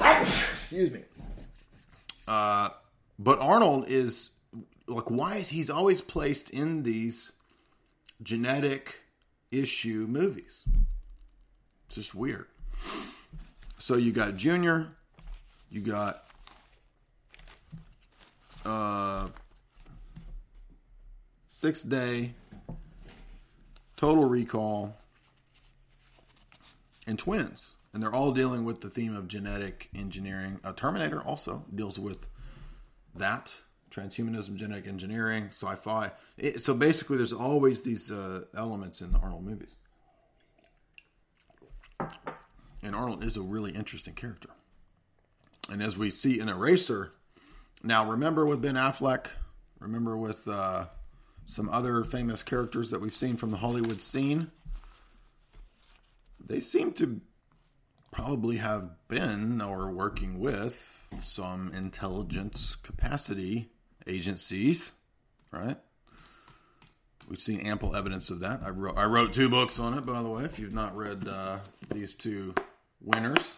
Excuse me. Uh, but Arnold is like why is he's always placed in these genetic issue movies? It's just weird. So you got Junior, you got uh six day, total recall, and twins. And they're all dealing with the theme of genetic engineering. Uh, Terminator also deals with that. transhumanism, genetic engineering, sci-fi. It, so basically, there's always these uh, elements in the Arnold movies, and Arnold is a really interesting character. And as we see in Eraser, now remember with Ben Affleck, remember with uh, some other famous characters that we've seen from the Hollywood scene, they seem to probably have been or working with some intelligence capacity agencies, right? We've seen ample evidence of that. I wrote, I wrote two books on it, by the way. If you've not read uh, these two winners,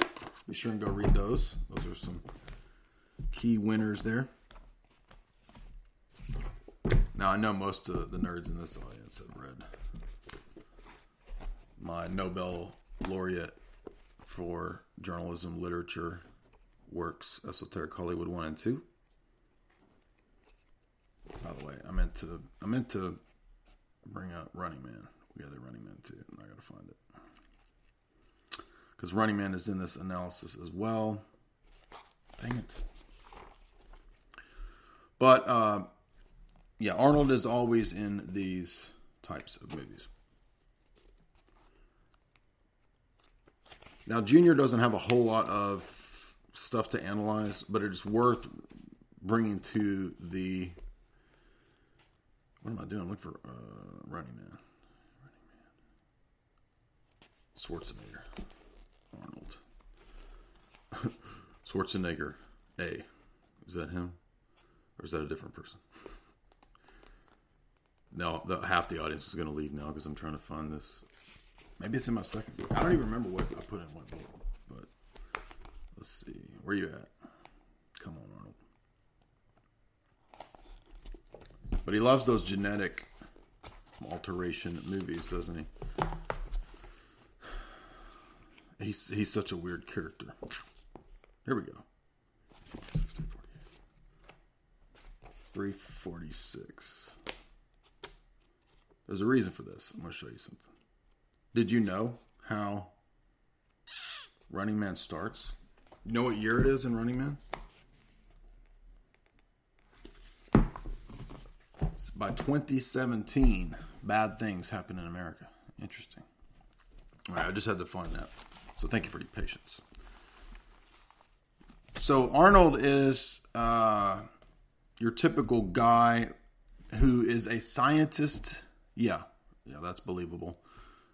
be sure and go read those. Those are some key winners there. Now, I know most of the nerds in this audience have read my Nobel laureate for journalism literature works, Esoteric Hollywood 1 and 2. By the way, I meant to I meant to bring up Running Man. We got the Running Man too, and I gotta find it. Because Running Man is in this analysis as well. Dang it. But uh, yeah, Arnold is always in these types of movies. Now, Junior doesn't have a whole lot of stuff to analyze, but it is worth bringing to the. What am I doing? Look for uh, Running Man. Running Man. Schwarzenegger. Arnold. Schwarzenegger. A. Is that him? Or is that a different person? No, the, half the audience is going to leave now because I'm trying to find this. Maybe it's in my second book. I don't even remember what I put in what book. But let's see. Where you at? Come on, Arnold. But he loves those genetic alteration movies, doesn't he? He's he's such a weird character. Here we go. 346. There's a reason for this. I'm going to show you something. Did you know how Running Man starts? You know what year it is in Running Man? By 2017, bad things happen in America. Interesting. All right, I just had to find that. So thank you for your patience. So Arnold is uh, your typical guy who is a scientist. Yeah, yeah, that's believable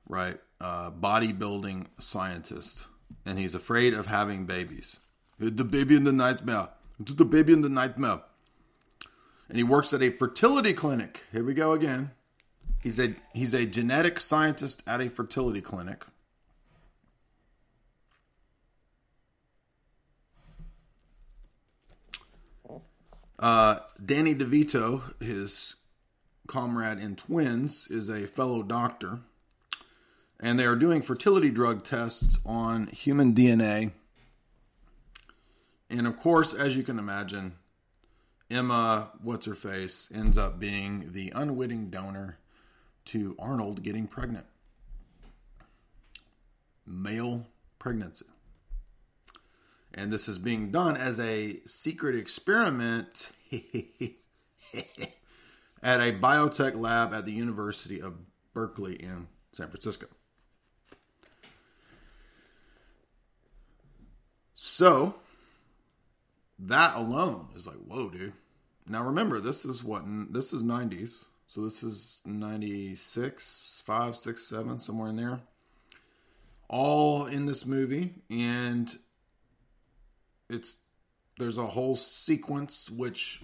right? Uh, bodybuilding scientist, and he's afraid of having babies. The baby in the nightmare. The baby in the nightmare. And he works at a fertility clinic. Here we go again. He's a he's a genetic scientist at a fertility clinic. Uh, Danny DeVito, his comrade in Twins, is a fellow doctor and they are doing fertility drug tests on human DNA. And of course, as you can imagine, Emma, what's her face, ends up being the unwitting donor to Arnold getting pregnant. Male pregnancy. And this is being done as a secret experiment at a biotech lab at the University of Berkeley in San Francisco. So that alone is like, whoa, dude. Now remember, this is what this is 90s. So this is 96, 5, 6, 7, somewhere in there. All in this movie. And it's there's a whole sequence which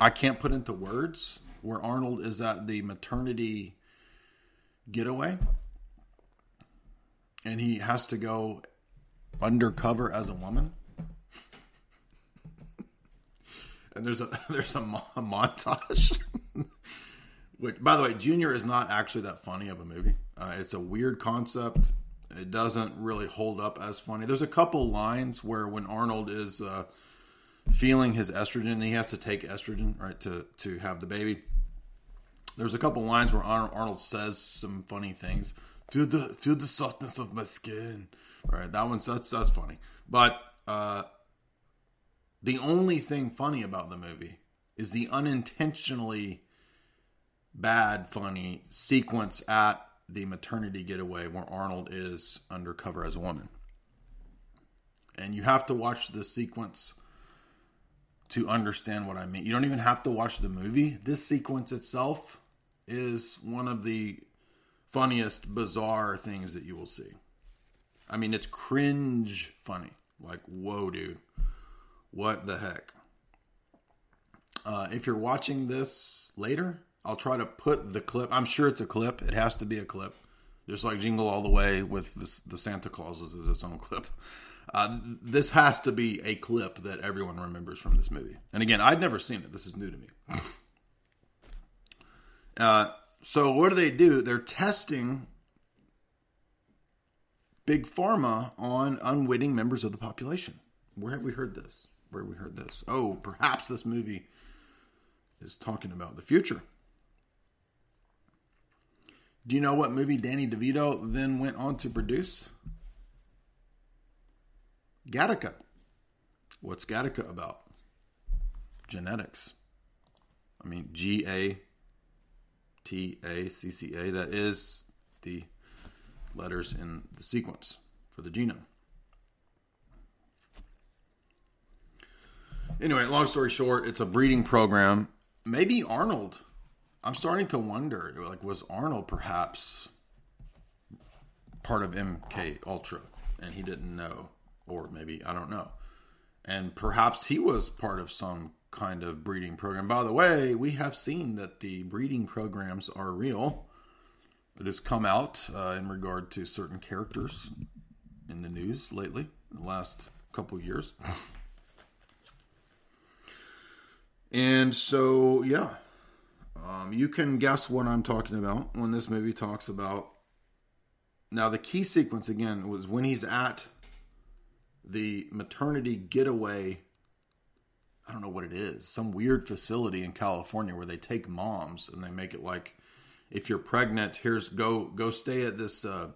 I can't put into words where Arnold is at the maternity getaway and he has to go undercover as a woman. and there's a there's a, a montage. Which, by the way, Junior is not actually that funny of a movie. Uh, it's a weird concept. It doesn't really hold up as funny. There's a couple lines where when Arnold is uh, feeling his estrogen, he has to take estrogen right to to have the baby. There's a couple lines where Arnold says some funny things. Feel the feel the softness of my skin. Right, that one's that's that's funny. But uh, The only thing funny about the movie is the unintentionally bad, funny sequence at the maternity getaway where Arnold is undercover as a woman. And you have to watch the sequence to understand what I mean. You don't even have to watch the movie. This sequence itself is one of the funniest, bizarre things that you will see. I mean, it's cringe funny. Like, whoa, dude. What the heck? Uh, if you're watching this later, I'll try to put the clip. I'm sure it's a clip. It has to be a clip. Just like Jingle All the Way with this, the Santa Clauses is its own clip. Uh, this has to be a clip that everyone remembers from this movie. And again, I'd never seen it. This is new to me. uh, so what do they do? They're testing big pharma on unwitting members of the population. Where have we heard this? Where have we heard this? Oh, perhaps this movie is talking about the future. Do you know what movie Danny DeVito then went on to produce? Gattaca. What's Gattaca about? Genetics. I mean, G A T A C C A. That is the letters in the sequence for the genome. Anyway, long story short, it's a breeding program. Maybe Arnold. I'm starting to wonder, like, was Arnold perhaps part of MK Ultra and he didn't know? Or maybe I don't know. And perhaps he was part of some kind of breeding program. By the way, we have seen that the breeding programs are real. It has come out uh, in regard to certain characters in the news lately, the last couple years. and so, yeah, um, you can guess what I'm talking about when this movie talks about. Now, the key sequence again was when he's at the maternity getaway I don't know what it is, some weird facility in California where they take moms and they make it like if you're pregnant, here's go go stay at this uh,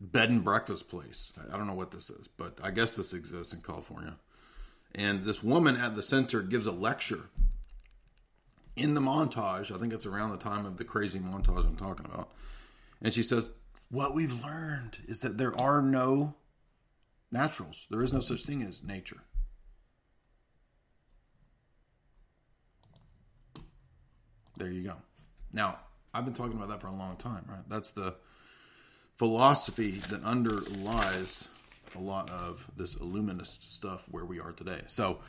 bed and breakfast place. I don't know what this is, but I guess this exists in California. And this woman at the center gives a lecture in the montage. I think it's around the time of the crazy montage I'm talking about. And she says, What we've learned is that there are no naturals. There is no such thing as nature. There you go. Now, I've been talking about that for a long time, right? That's the philosophy that underlies a lot of this illuminist stuff where we are today. So,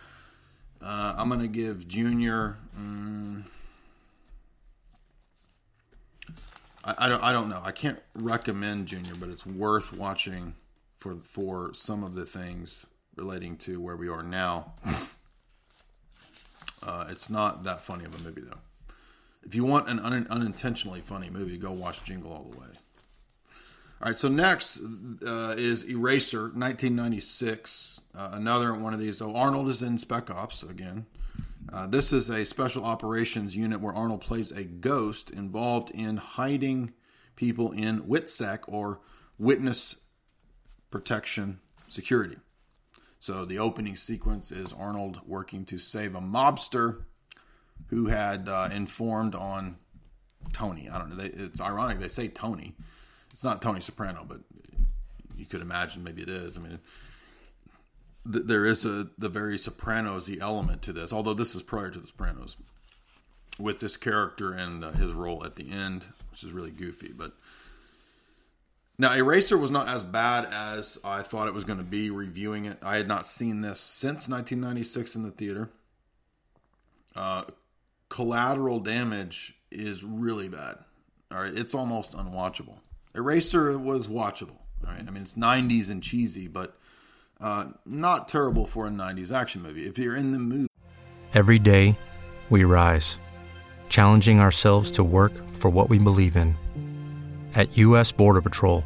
uh, I'm going to give Junior. Um, I, I, don't. I don't know. I can't recommend Junior, but it's worth watching for for some of the things relating to where we are now. Uh, it's not that funny of a movie though. If you want an un- unintentionally funny movie, go watch Jingle All the Way. All right, so next uh, is Eraser, 1996. Uh, another one of these. So Arnold is in Spec Ops again. Uh, this is a special operations unit where Arnold plays a ghost involved in hiding people in WITSEC or Witness protection, security. So the opening sequence is Arnold working to save a mobster who had uh, informed on Tony. I don't know. They, it's ironic they say Tony. It's not Tony Soprano, but you could imagine maybe it is. I mean, th- there is a the very Sopranos element to this, although this is prior to the Sopranos, with this character and uh, his role at the end, which is really goofy. But now, Eraser was not as bad as I thought it was going to be reviewing it. I had not seen this since 1996 in the theater. Uh, collateral damage is really bad. All right, it's almost unwatchable. Eraser was watchable. All right, I mean it's 90s and cheesy, but uh, not terrible for a 90s action movie. If you're in the mood. Every day, we rise, challenging ourselves to work for what we believe in. At U.S. Border Patrol,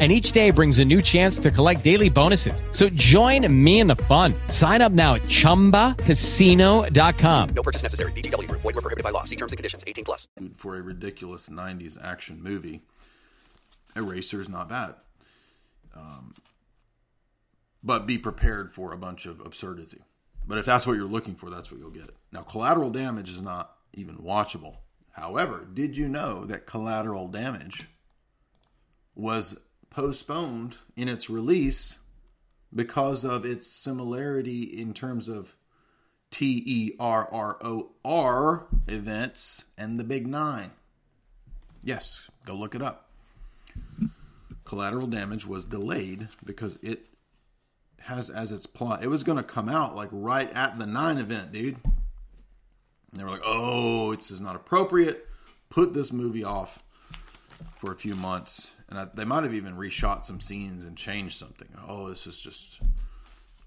and each day brings a new chance to collect daily bonuses. So join me in the fun. Sign up now at ChumbaCasino.com. No purchase necessary. VGW. Void were prohibited by law. See terms and conditions. 18 plus. For a ridiculous 90s action movie, Eraser is not bad. Um, but be prepared for a bunch of absurdity. But if that's what you're looking for, that's what you'll get. Now, Collateral Damage is not even watchable. However, did you know that Collateral Damage was postponed in its release because of its similarity in terms of T E R R O R events and the Big Nine. Yes, go look it up. Collateral damage was delayed because it has as its plot. It was going to come out like right at the nine event, dude. And they were like, "Oh, it's just not appropriate. Put this movie off for a few months." And I, they might have even reshot some scenes and changed something. Oh, this is just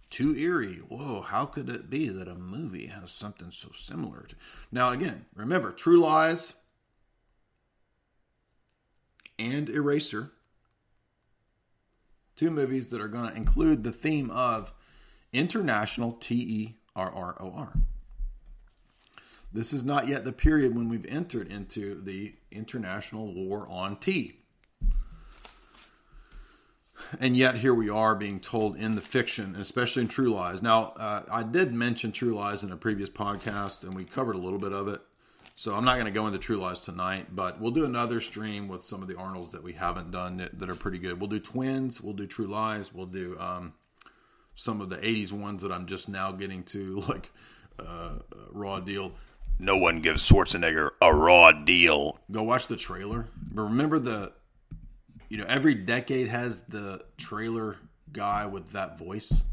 too eerie. Whoa, how could it be that a movie has something so similar? To... Now, again, remember True Lies and Eraser, two movies that are going to include the theme of international T E R R O R. This is not yet the period when we've entered into the international war on tea and yet here we are being told in the fiction, especially in True Lies. Now, uh, I did mention True Lies in a previous podcast, and we covered a little bit of it. So I'm not going to go into True Lies tonight, but we'll do another stream with some of the Arnolds that we haven't done that, that are pretty good. We'll do Twins, we'll do True Lies, we'll do um, some of the '80s ones that I'm just now getting to, like uh, Raw Deal. No one gives Schwarzenegger a raw deal. Go watch the trailer. But remember the you know, every decade has the trailer guy with that voice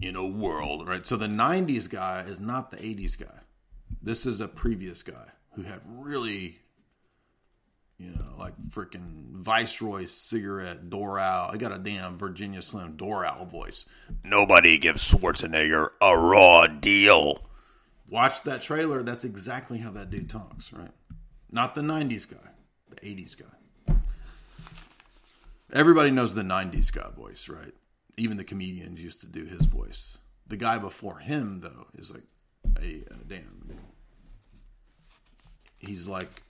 in a world, right? So the 90s guy is not the 80s guy. This is a previous guy who had really, you know, like freaking Viceroy cigarette, Doral. I got a damn Virginia Slim Doral voice. Nobody gives Schwarzenegger a raw deal. Watch that trailer. That's exactly how that dude talks, right? Not the 90s guy, the 80s guy. Everybody knows the 90s guy voice, right? Even the comedians used to do his voice. The guy before him, though, is like a, a damn. He's like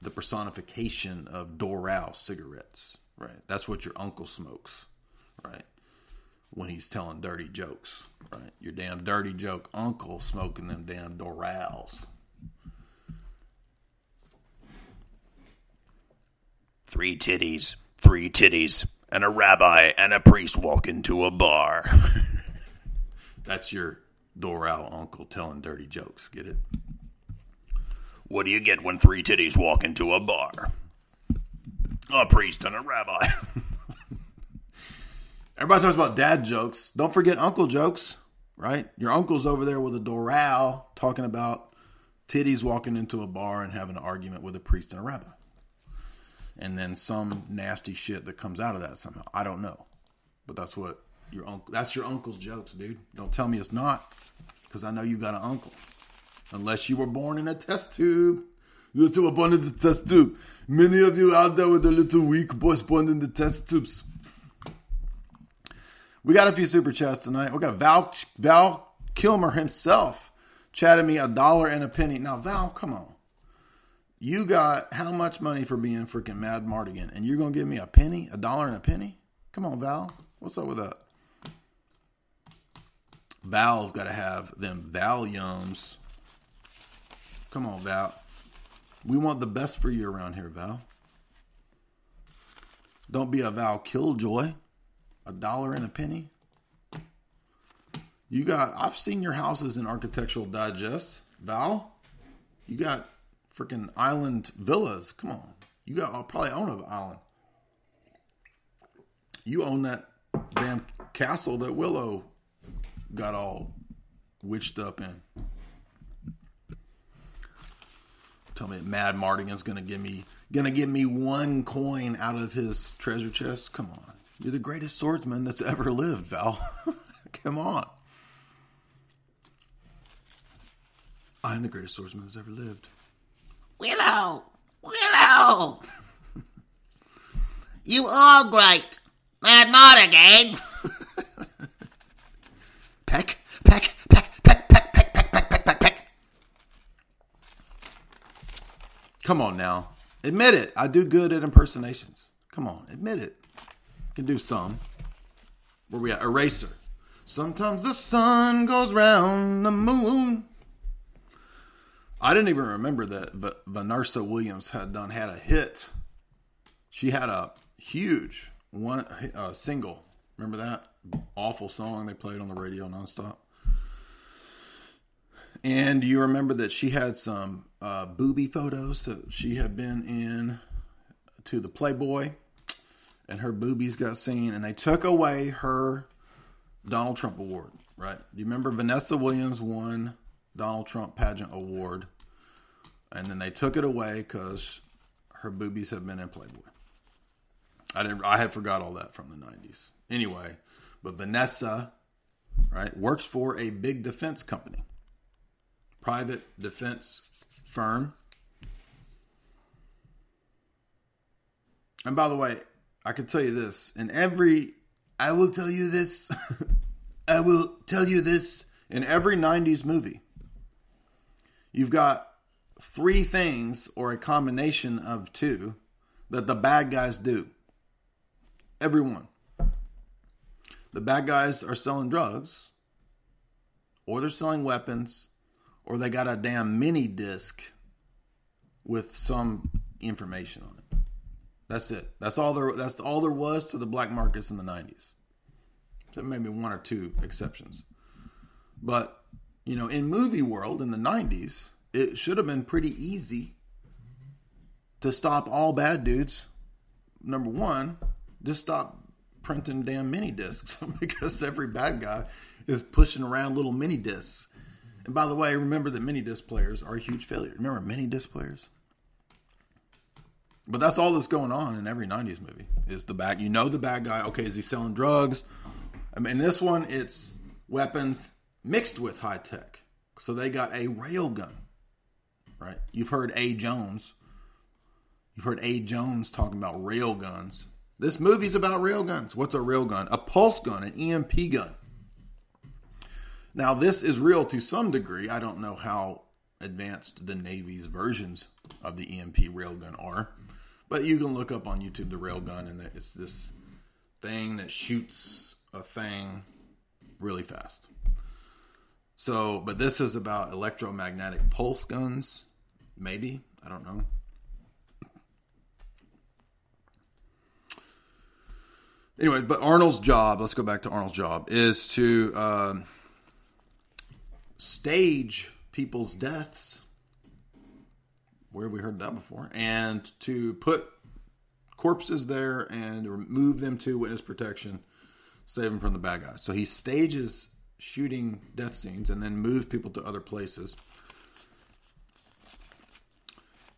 the personification of Doral cigarettes, right? That's what your uncle smokes, right? When he's telling dirty jokes, right? Your damn dirty joke uncle smoking them damn Dorals. Three titties three titties, and a rabbi and a priest walk into a bar. That's your Doral uncle telling dirty jokes. Get it? What do you get when three titties walk into a bar? A priest and a rabbi. Everybody talks about dad jokes. Don't forget uncle jokes, right? Your uncle's over there with a Doral talking about titties walking into a bar and having an argument with a priest and a rabbi and then some nasty shit that comes out of that somehow. I don't know, but that's what your uncle. That's your uncle's jokes, dude. Don't tell me it's not, because I know you got an uncle. Unless you were born in a test tube. You're too born in the test tube. Many of you out there with the little weak boys born in the test tubes. We got a few super chats tonight. We got Val Val Kilmer himself chatting me a dollar and a penny. Now, Val, come on you got how much money for being freaking Madmartigan, and you're gonna give me a penny, a dollar and a penny? Come on, Val. What's up with that? Val's got to have them Valiums. Come on, Val. We want the best for you around here, Val. Don't be a Val Killjoy. A dollar and a penny. You got. I've seen your houses in Architectural Digest, Val. You got freaking island villas. Come on, you got I'll probably own an island. You own that damn castle that Willow got all witched up in. tell me Madmartigan's gonna give me gonna give me one coin out of his treasure chest. Come on, you're the greatest swordsman that's ever lived, Val. Come on. I'm the greatest swordsman that's ever lived. Willow! Willow! you are great! Madmartigan! Peck, peck, peck, peck, peck, peck, peck, peck, peck, peck, peck. Come on now. Admit it. I do good at impersonations. Come on, admit it. Can do some. Where we at? Eraser. Sometimes the sun goes round the moon. I didn't even remember that Va- Vanessa Williams had done had a hit. She had a huge one uh, single. Remember that awful song they played on the radio nonstop. And you remember that she had some uh, booby photos that she had been in to the Playboy, and her boobies got seen, and they took away her Donald Trump award. Right? Do you remember Vanessa Williams won Donald Trump pageant award, and then they took it away because her boobies have been in Playboy. I didn't. I had forgot all that from the '90s. Anyway, but Vanessa, right, works for a big defense company, private defense firm. And by the way, I can tell you this: in every, I will tell you this, I will tell you this. In every '90s movie, you've got three things or a combination of two that the bad guys do. Everyone. The bad guys are selling drugs, or they're selling weapons, or they got a damn mini disc with some information on it. That's it. That's all there. That's all there was to the black markets in the '90s. So maybe one or two exceptions, but you know, in movie world in the '90s, it should have been pretty easy to stop all bad dudes. Number one, just stop printing damn mini discs because every bad guy is pushing around little mini discs. And by the way, remember that mini disc players are a huge failure. Remember mini disc players? But that's all that's going on in every 90s movie is the bad you know the bad guy, okay, is he selling drugs? I mean this one it's weapons mixed with high tech. So they got a rail gun. Right? You've heard A. Jones. You've heard A. Jones talking about rail guns. This movie's about rail guns. What's a rail gun? A pulse gun, an EMP gun. Now, this is real to some degree. I don't know how advanced the Navy's versions of the EMP railgun are, but you can look up on YouTube the railgun, and it's this thing that shoots a thing really fast. So, but this is about electromagnetic pulse guns, maybe. I don't know. anyway, but Arnold's job, let's go back to Arnold's job, is to um, stage people's deaths. Where have we heard that before? And to put corpses there and remove them to witness protection, save them from the bad guys. So he stages shooting death scenes and then move people to other places.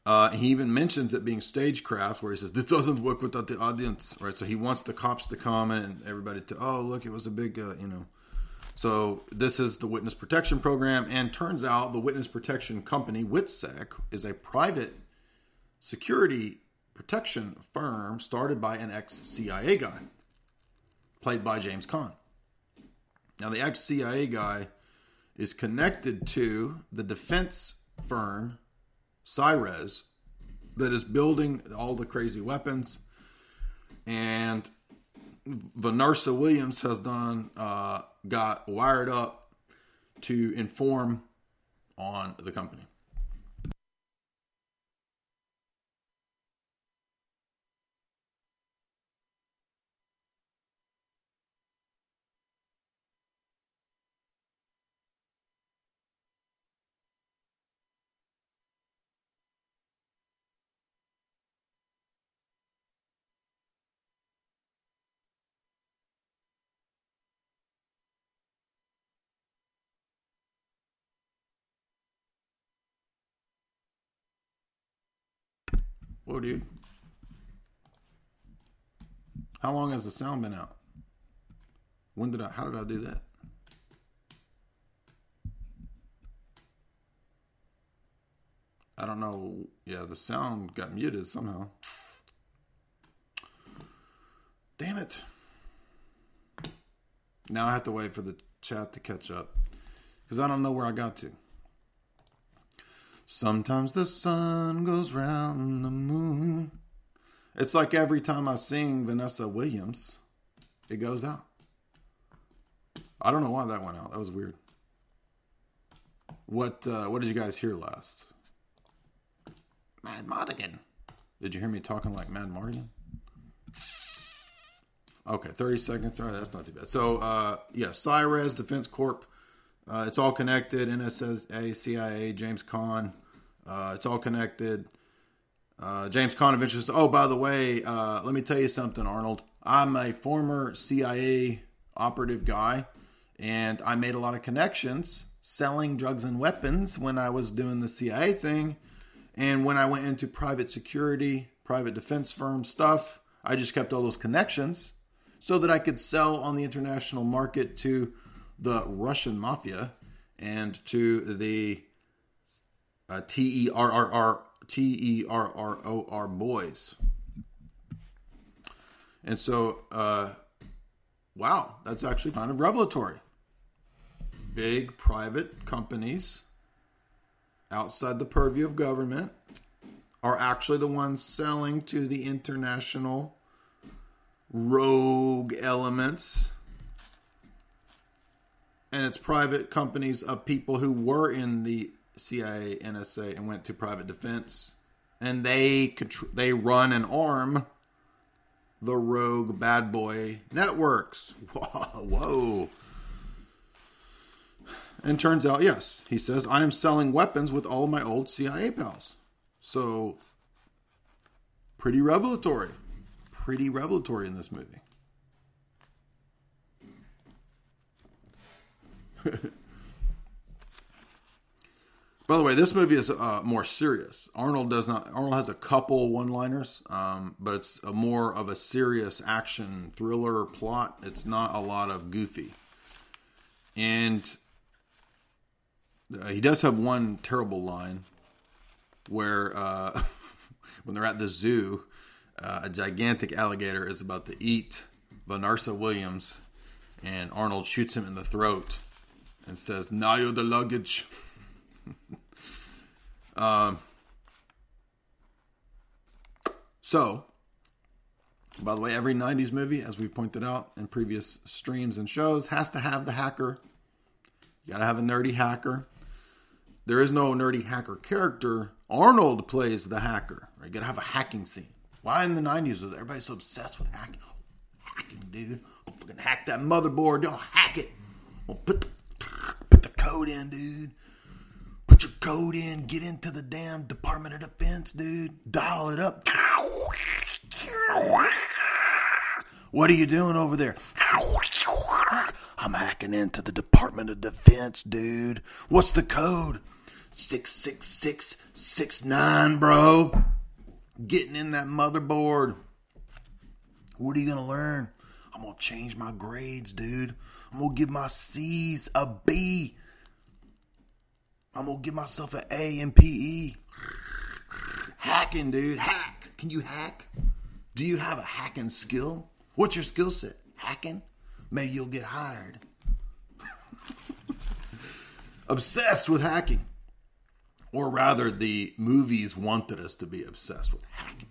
Uh, he even mentions it being stagecraft, where he says this doesn't work without the audience, right? So he wants the cops to come and everybody to, oh look, it was a big, uh, you know. So this is the witness protection program, and turns out the witness protection company, WITSEC, is a private security protection firm started by an ex-CIA guy, played by James Caan. Now the ex-CIA guy is connected to the defense firm Cyrez that is building all the crazy weapons. And Vanessa Williams has done uh, got wired up to inform on the company. Whoa, dude. How long has the sound been out? When did I? How did I do that? I don't know. Yeah, the sound got muted somehow. Damn it. Now I have to wait for the chat to catch up because I don't know where I got to. Sometimes the sun goes round the moon. It's like every time I sing Vanessa Williams, it goes out. I don't know why that went out. That was weird. What uh, what did you guys hear last? Madmartigan. Did you hear me talking like Madmartigan? Okay, 30 seconds. All right, that's not too bad. So, uh, yeah, Cyrez, Defense Corp. Uh, it's all connected. NSA, CIA, James Caan. Uh, it's all connected. Uh, James Caan eventually says, Oh, by the way, uh, let me tell you something, Arnold. I'm a former CIA operative guy, and I made a lot of connections selling drugs and weapons when I was doing the CIA thing. And when I went into private security, private defense firm stuff, I just kept all those connections so that I could sell on the international market to the Russian mafia and to the uh, T E R R R T E R R O R boys. And so, uh, wow, that's actually kind of revelatory. Big private companies outside the purview of government are actually the ones selling to the international rogue elements. And it's private companies of people who were in the CIA, NSA, and went to private defense. And they they run and arm the rogue bad boy networks. Whoa. And turns out, yes, he says, I am selling weapons with all my old CIA pals. So, pretty revelatory. Pretty revelatory in this movie. By the way, this movie is uh, more serious. Arnold does not. Arnold has a couple one-liners, um, but it's more of a serious action thriller plot. It's not a lot of goofy, and uh, he does have one terrible line where uh, when they're at the zoo, uh, a gigantic alligator is about to eat Vanessa Williams, and Arnold shoots him in the throat and says, "Now you're the luggage." um. So, by the way, every '90s movie, as we pointed out in previous streams and shows, has to have the hacker. You got to have a nerdy hacker. There is no nerdy hacker character. Arnold plays the hacker. Right? You got to have a hacking scene. Why in the '90s was everybody so obsessed with hacking? Hacking, dude! I'll fucking hack that motherboard. Don't hack it. I'll put the code in, dude. Put your code in. Get into the damn Department of Defense, dude. Dial it up. What are you doing over there? I'm hacking into the Department of Defense, dude. What's the code? 66669, bro. Getting in that motherboard. What are you going to learn? I'm going to change my grades, dude. I'm going to give my C's a B. I'm to give myself an A in PE. Hacking, dude. Hack. Can you hack? Do you have a hacking skill? What's your skill set? Hacking? Maybe you'll get hired. obsessed with hacking. Or rather, the movies wanted us to be obsessed with hacking.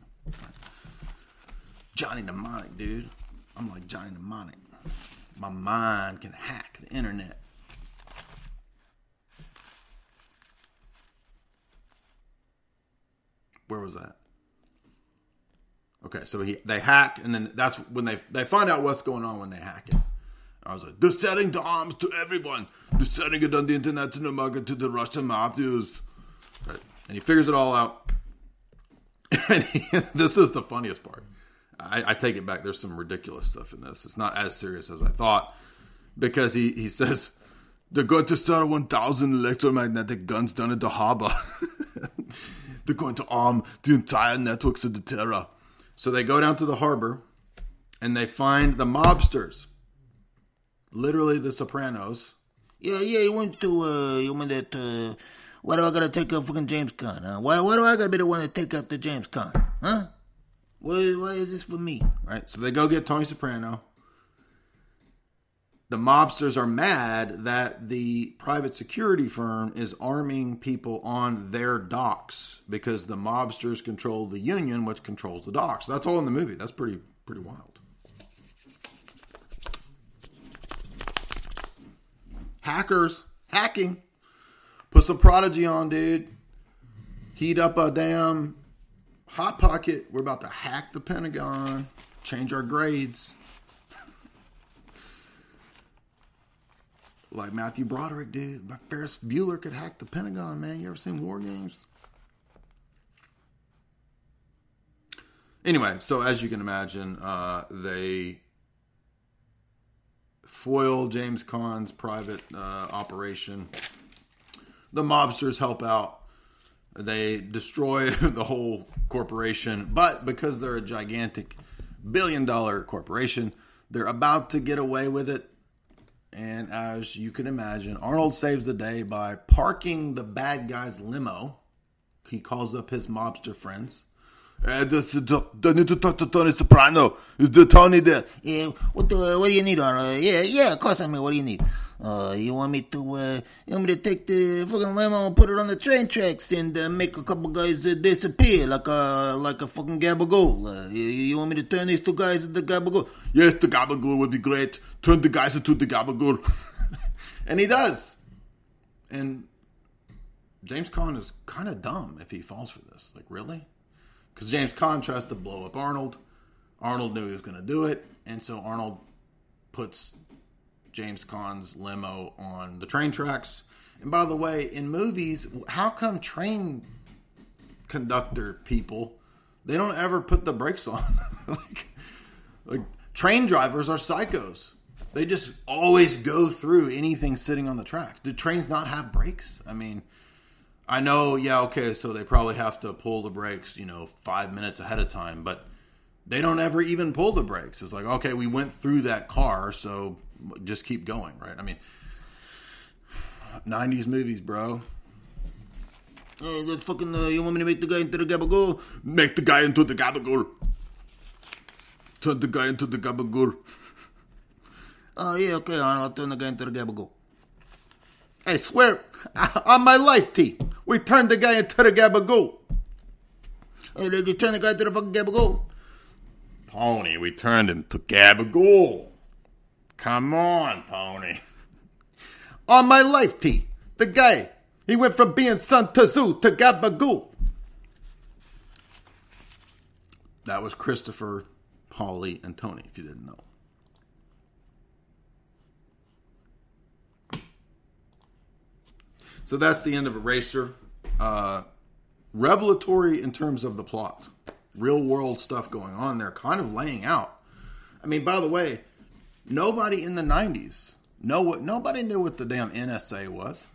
Johnny Mnemonic, dude. I'm like Johnny Mnemonic. My mind can hack the internet. Where was that? Okay, so he they hack, and then that's when they they find out what's going on when they hack it. I was like, they're selling the arms to everyone. They're selling it on the international market to the Russian mafias. Right. And he figures it all out. And he, this is the funniest part. I, I, take it back. There's some ridiculous stuff in this. It's not as serious as I thought because he, he says, they're going to sell 1,000 electromagnetic guns down at the harbor. They're going to arm the entire networks of the terror. So they go down to the harbor and they find the mobsters, literally the Sopranos. Yeah, yeah, you went to, uh, you went that, uh, why do I gotta take out fucking James Caan, huh? Why, why do I gotta be the one to take out the James Caan, huh? Why, why is this for me? Right? So they go get Tony Soprano. The mobsters are mad that the private security firm is arming people on their docks because the mobsters control the union, which controls the docks. That's all in the movie. That's pretty pretty wild. Hackers hacking. Put some prodigy on, dude. Heat up a damn hot pocket. We're about to hack the Pentagon. Change our grades. Like Matthew Broderick did. Ferris Bueller could hack the Pentagon, man. You ever seen War Games? Anyway, so as you can imagine, uh, they foil James Caan's private uh, operation. The mobsters help out. They destroy the whole corporation, but because they're a gigantic billion dollar corporation, they're about to get away with it. And as you can imagine, Arnold saves the day by parking the bad guy's limo. He calls up his mobster friends. Uh, this is, I need to talk to Tony Soprano. Is the Tony there? Yeah, what do, what do you need, Arnold? Yeah, yeah, of course I mean. What do you need? Uh, you want me to, uh, you want me to take the fucking limo and put it on the train tracks and uh, make a couple guys uh, disappear like a, like a fucking gabagool? Uh, you, you want me to turn these two guys into gabagool? Yes, the gabagool would be great. Turn the guys into the gabagool. and he does. And James Caan is kind of dumb if he falls for this. Like, really? Because James Caan tries to blow up Arnold. Arnold knew he was going to do it. And so Arnold puts James Caan's limo on the train tracks. And by the way, in movies, how come train conductor people they don't ever put the brakes on? like, like train drivers are psychos. They just always go through anything sitting on the tracks. Do trains not have brakes? I mean, I know, yeah, okay, so they probably have to pull the brakes, you know, five minutes ahead of time, but they don't ever even pull the brakes. It's like, okay, we went through that car, so just keep going, right? I mean, 90s movies, bro. Hey, the fucking, uh, you want me to make the guy into the gabagool? Make the guy into the gabagool. Turn the guy into the gabagool. Oh, yeah, okay, I'll turn the guy into the gabagool. I swear, on my life, T, we turned the guy into the gabagool. Hey, did you turn the guy into the fucking gabagool? Tony, we turned him to gabagool. Come on, Tony. On my life, T, the guy, he went from being Sun Tzu to gabagool. That was Christopher, Paulie, and Tony, if you didn't know. So that's the end of Eraser. Uh, revelatory in terms of the plot. Real world stuff going on there, kind of laying out. I mean, by the way, nobody in the 90s know what nobody knew what the damn NSA was.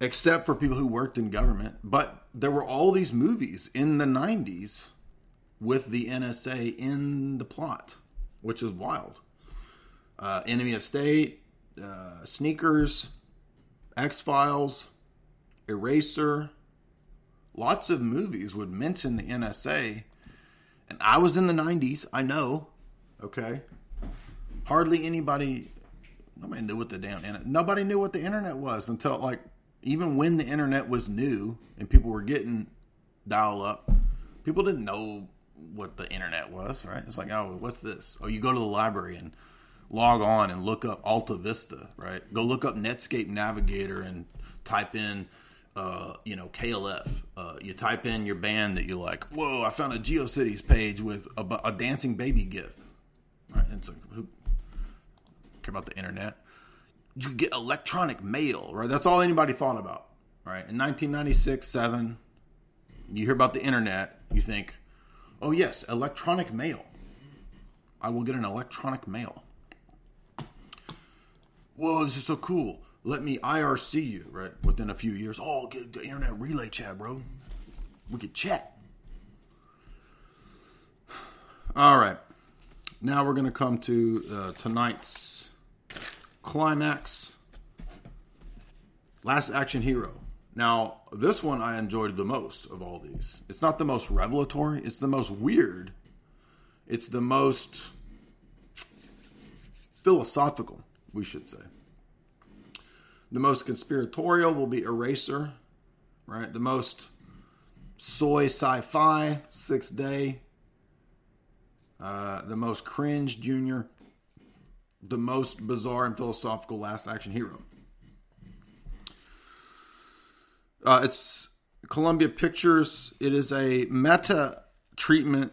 Except for people who worked in government. But there were all these movies in the 90s with the NSA in the plot, which is wild. Uh, Enemy of State, uh, Sneakers, X Files, Eraser, lots of movies would mention the NSA. And I was in the 90s, I know. Okay. Hardly anybody, nobody knew what the damn internet, nobody knew what the internet was until like, even when the internet was new and people were getting dial up, people didn't know what the internet was, right? It's like, oh, what's this? Oh, you go to the library and log on and look up Alta Vista, right? Go look up Netscape Navigator and type in, uh, you know, KLF. Uh, you type in your band that you like. Whoa, I found a GeoCities page with a, a dancing baby gif. Right? It's like, who care about the internet? You get electronic mail, right? That's all anybody thought about, right? In 1996, 7, you hear about the internet, you think, oh, yes, electronic mail. I will get an electronic mail whoa, this is so cool. Let me IRC you, right? Within a few years, oh, get the internet relay chat, bro. we could chat. All right. Now we're going to come to uh, tonight's climax. Last Action Hero. Now, this one I enjoyed the most of all these. It's not the most revelatory, it's the most weird. It's the most philosophical, we should say. The most conspiratorial will be Eraser, right? The most soy sci fi, Six Day. Uh, the most cringe, Junior. The most bizarre and philosophical Last Action Hero. Uh, it's Columbia Pictures. It is a meta treatment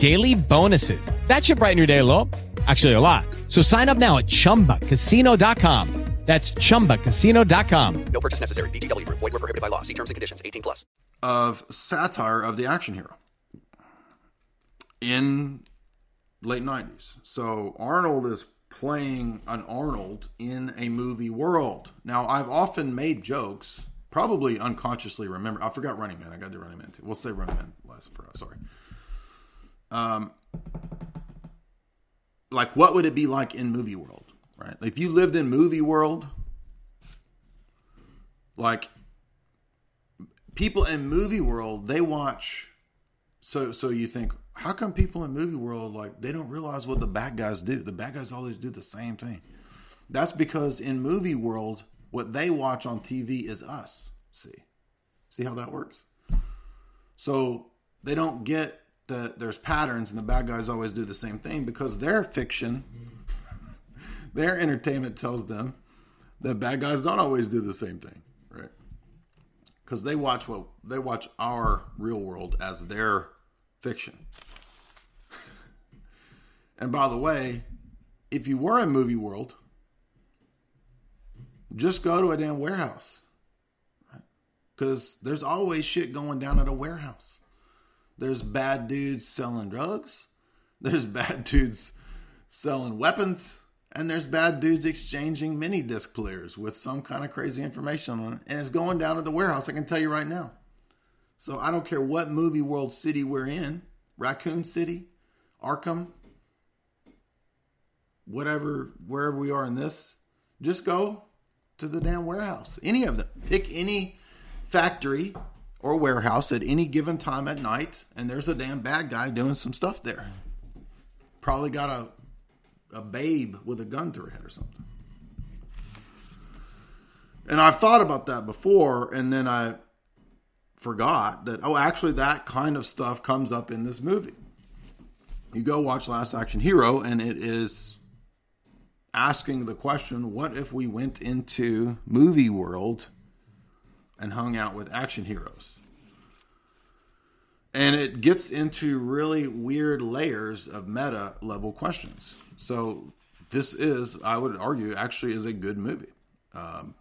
daily bonuses. That should brighten your day a little. Actually, a lot. So sign up now at ChumbaCasino.com. That's ChumbaCasino.com. No purchase necessary. VGW. Void were prohibited by law. See terms and conditions. 18 plus. Of satire of the action hero in late 90s. So Arnold is playing an Arnold in a movie world. Now, I've often made jokes, probably unconsciously remember. I forgot Running Man. I got to do Running Man too. We'll say Running Man last for us. Sorry. Um, like what would it be like in movie world, right? If you lived in movie world, like people in movie world, they watch. So, so you think, how come people in movie world like they don't realize what the bad guys do? The bad guys always do the same thing. That's because in movie world, what they watch on TV is us. See, see how that works. So they don't get that there's patterns and the bad guys always do the same thing because their fiction, their entertainment tells them that bad guys don't always do the same thing, right? Because they watch what they watch our real world as their fiction. and by the way, if you were in movie world, just go to a damn warehouse. Because there's always shit going down at a warehouse. There's bad dudes selling drugs. There's bad dudes selling weapons. And there's bad dudes exchanging mini disc players with some kind of crazy information on it. And it's going down to the warehouse, I can tell you right now. So I don't care what movie world city we're in Raccoon City, Arkham, whatever, wherever we are in this, just go to the damn warehouse. Any of them. Pick any factory or warehouse at any given time at night, and there's a damn bad guy doing some stuff there. Probably got a a babe with a gun to her head or something. And I've thought about that before, and then I forgot that oh, actually, that kind of stuff comes up in this movie. You go watch Last Action Hero, and it is asking the question: What if we went into movie world? And hung out with action heroes. And it gets into really weird layers of meta level questions. So this is, I would argue, actually is a good movie. Um,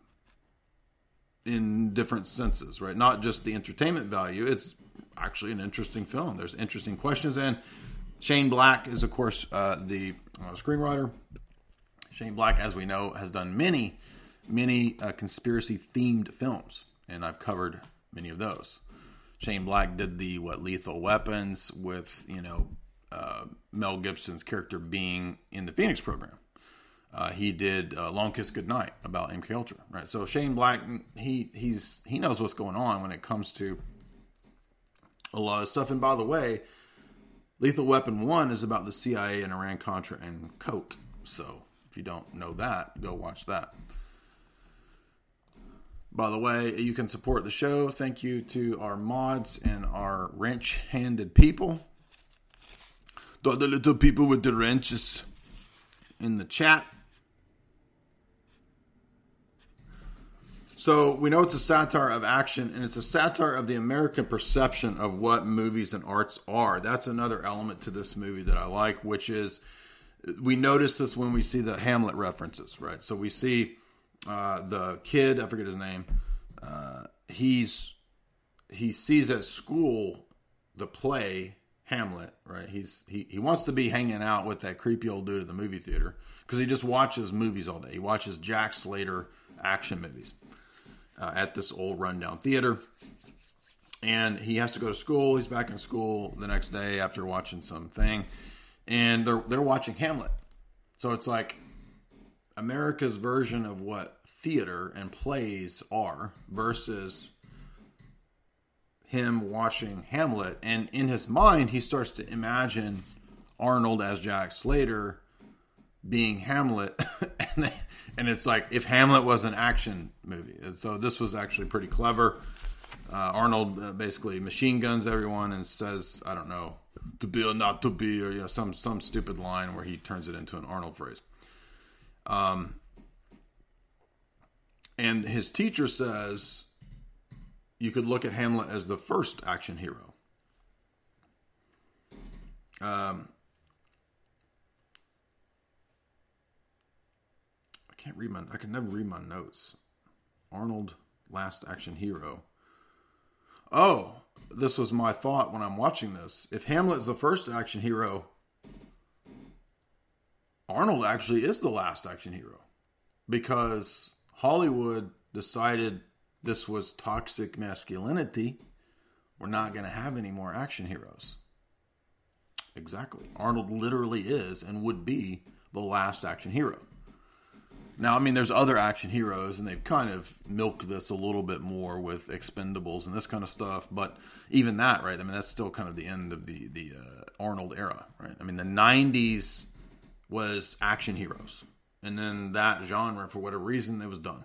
in different senses, right? Not just the entertainment value. It's actually an interesting film. There's interesting questions, and Shane Black is, of course, uh, the uh, screenwriter. Shane Black, as we know, has done many, many uh, conspiracy themed films and I've covered many of those. Shane Black did the what Lethal Weapons with you know uh, Mel Gibson's character being in the Phoenix program. Uh, he did uh, Long Kiss Goodnight about MK Ultra, right? So Shane Black, he he's he knows what's going on when it comes to a lot of stuff. And by the way, Lethal Weapon One is about the CIA and Iran Contra and Coke. So if you don't know that, go watch that. By the way, you can support the show. Thank you to our mods and our wrench handed people. The little people with the wrenches in the chat. So we know it's a satire of action, and it's a satire of the American perception of what movies and arts are. That's another element to this movie that I like, which is we notice this when we see the Hamlet references, right? So we see uh, the kid, I forget his name. Uh, he's he sees at school the play Hamlet, right? He's he, he wants to be hanging out with that creepy old dude at the movie theater because he just watches movies all day. He watches Jack Slater action movies uh, at this old rundown theater. And he has to go to school. He's back in school the next day after watching something, and they're they're watching Hamlet. So it's like America's version of what theater and plays are versus him watching Hamlet. And in his mind, he starts to imagine Arnold as Jack Slater being Hamlet. and, and it's like if Hamlet was an action movie. And so this was actually pretty clever. Uh, Arnold uh, basically machine guns everyone and says, I don't know, to be or not to be, or you know, some some stupid line where he turns it into an Arnold phrase. Um, and his teacher says you could look at Hamlet as the first action hero. Um, I can't read my. I can never read my notes. Arnold, last action hero. Oh, this was my thought when I'm watching this. If Hamlet's the first action hero, Arnold actually is the last action hero because Hollywood decided this was toxic masculinity. We're not going to have any more action heroes. Exactly. Arnold literally is and would be the last action hero. Now, I mean, there's other action heroes, and they've kind of milked this a little bit more with Expendables and this kind of stuff. But even that, right? I mean, that's still kind of the end of the the uh, Arnold era, right? I mean, the '90s was action heroes, and then that genre, for whatever reason, it was done.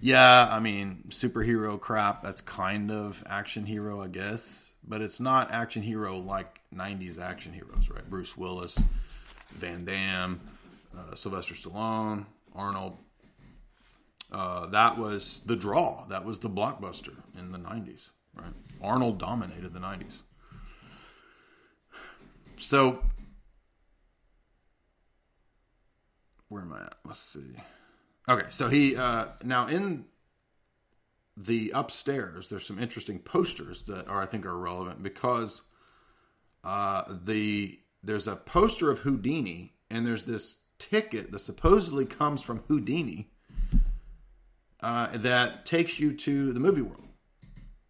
Yeah, I mean, superhero crap. That's kind of action hero, I guess, but it's not action hero like '90s action heroes, right? Bruce Willis, Van Damme uh, Sylvester Stallone, Arnold. Uh, that was the draw. That was the blockbuster in the 90s, right? Arnold dominated the 90s. So, where am I at? Let's see. Okay, so he, uh, now in the upstairs, there's some interesting posters that are, I think, are relevant because uh, the there's a poster of Houdini and there's this ticket that supposedly comes from Houdini uh, that takes you to the movie world.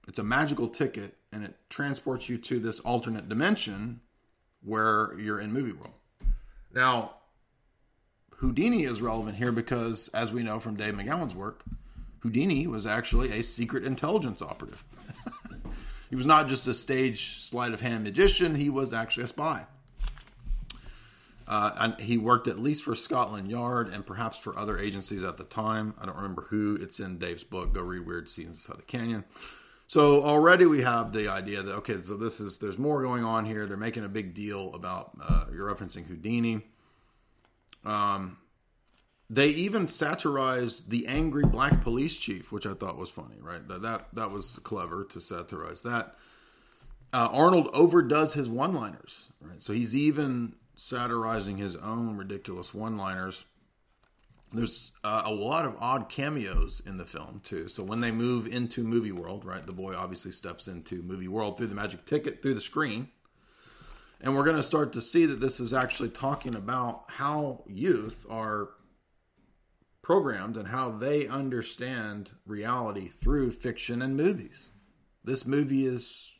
It's a magical ticket and it transports you to this alternate dimension where you're in movie world. Now, Houdini is relevant here because, as we know from Dave McGowan's work, Houdini was actually a secret intelligence operative. he was not just a stage sleight of hand magician, he was actually a spy. Uh, and he worked at least for Scotland Yard and perhaps for other agencies at the time. I don't remember who. It's in Dave's book. Go read Weird Scenes Inside the Canyon. So already we have the idea that okay, so this is there's more going on here. They're making a big deal about uh, you're referencing Houdini. Um, they even satirized the angry black police chief, which I thought was funny. Right, that that, that was clever to satirize that. Uh, Arnold overdoes his one-liners. Right, so he's even satirizing his own ridiculous one liners. There's uh, a lot of odd cameos in the film, too. So when they move into movie world, right, the boy obviously steps into movie world through the magic ticket, through the screen. And we're going to start to see that this is actually talking about how youth are programmed and how they understand reality through fiction and movies. This movie is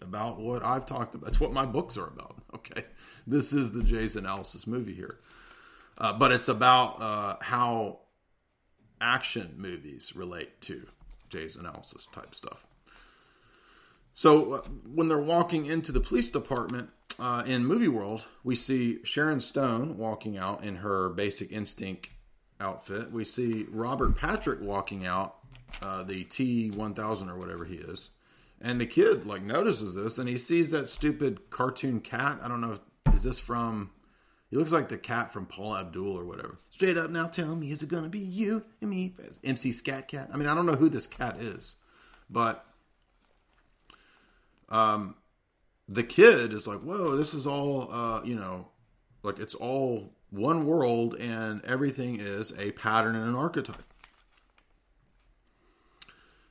about what I've talked about. It's what my books are about. Okay this is the Jay's analysis movie here. Uh, but it's about uh, how action movies relate to Jay's analysis type stuff. So uh, when they're walking into the police department uh, in Movie World, we see Sharon Stone walking out in her Basic Instinct outfit. We see Robert Patrick walking out uh, the T one thousand or whatever he is, and the kid like notices this and he sees that stupid cartoon cat. I don't know, if, is this from? He looks like the cat from Paula Abdul or whatever. Straight up now, tell me, is it gonna be you and me? MC Skat Kat. I mean, I don't know who this cat is, but um, the kid is like, whoa, this is all, uh, you know, like it's all one world and everything is a pattern and an archetype.